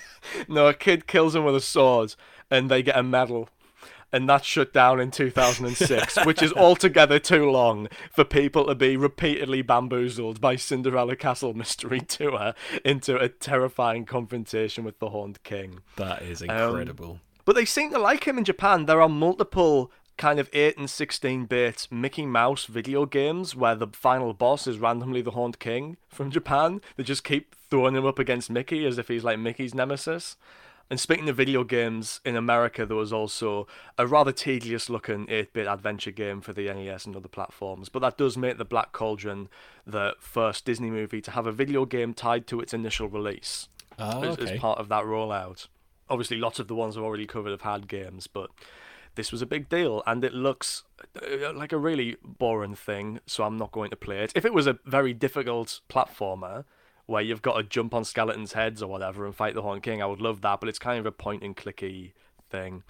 B: no, a kid kills him with a sword, and they get a medal and that's shut down in 2006, which is altogether too long for people to be repeatedly bamboozled by Cinderella Castle Mystery Tour into a terrifying confrontation with the Horned King.
A: That is incredible.
B: Um, but they seem to like him in Japan. There are multiple kind of 8 and 16 bit Mickey Mouse video games where the final boss is randomly the Horned King from Japan. They just keep throwing him up against Mickey as if he's like Mickey's nemesis. And speaking of video games, in America there was also a rather tedious looking 8 bit adventure game for the NES and other platforms. But that does make The Black Cauldron the first Disney movie to have a video game tied to its initial release
A: oh,
B: as, as part of that rollout. Obviously, lots of the ones I've already covered have had games, but this was a big deal and it looks uh, like a really boring thing, so I'm not going to play it. If it was a very difficult platformer, where you've got to jump on skeletons' heads or whatever and fight the Horn King. I would love that, but it's kind of a point and clicky thing.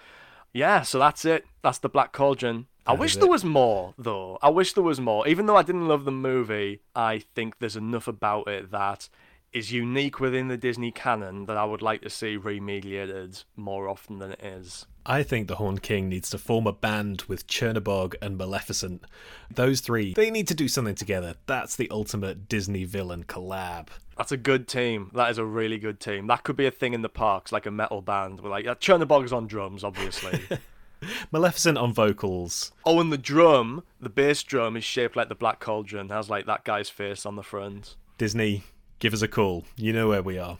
B: Yeah, so that's it. That's the Black Cauldron. I
A: That
B: wish there was more, though. I wish there was more. Even though I didn't love the movie, I think there's enough about it that is unique within the Disney canon that I would like to see remediated more often than it is.
A: I think the Horned King needs to form a band with Chernabog and Maleficent. Those three, they need to do something together. That's the ultimate Disney villain collab.
B: That's a good team. That is a really good team. That could be a thing in the parks, like a metal band. With like Chernabog's on drums, obviously.
A: Maleficent on vocals.
B: oh, and the drum, the bass drum, is shaped like the Black Cauldron. Has like that guy's face on the front.
A: Disney, give us a call. You know where we are.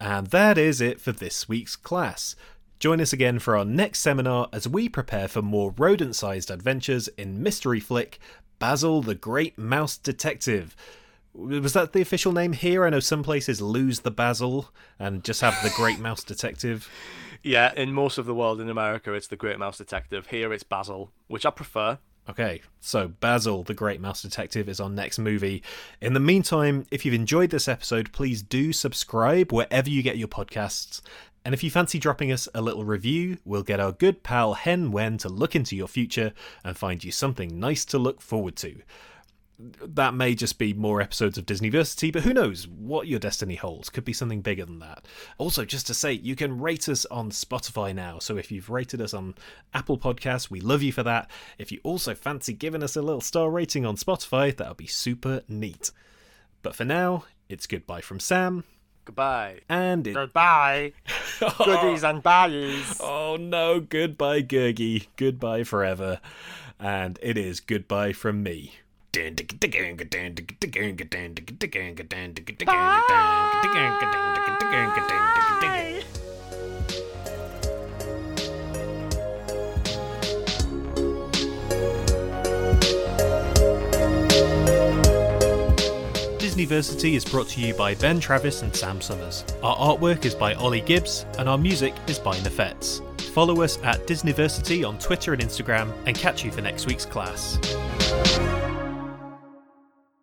A: And that is it for this week's class. Join us again for our next seminar as we prepare for more rodent sized adventures in mystery flick Basil the Great Mouse Detective. Was that the official name here? I know some places lose the Basil and just have the Great Mouse Detective.
B: Yeah, in most of the world in America, it's the Great Mouse Detective. Here, it's Basil, which I prefer.
A: Okay, so Basil, the Great Mouse Detective, is our next movie. In the meantime, if you've enjoyed this episode, please do subscribe wherever you get your podcasts. And if you fancy dropping us a little review, we'll get our good pal Hen Wen to look into your future and find you something nice to look forward to. That may just be more episodes of Disneyversity, but who knows what your destiny holds? Could be something bigger than that. Also, just to say, you can rate us on Spotify now. So if you've rated us on Apple Podcasts, we love you for that. If you also fancy giving us a little star rating on Spotify, that would be super neat. But for now, it's goodbye from Sam,
B: Goodbye.
A: and it.
C: Goodbye. Goodies and byes.
A: Oh no, goodbye, Gurgi. Goodbye forever. And it is goodbye from me. Disneyversity is brought to you by Ben Travis and Sam Summers. Our artwork is by Ollie Gibbs, and our music is by Nefets. Follow us at Disneyversity on Twitter and Instagram, and catch you for next week's class.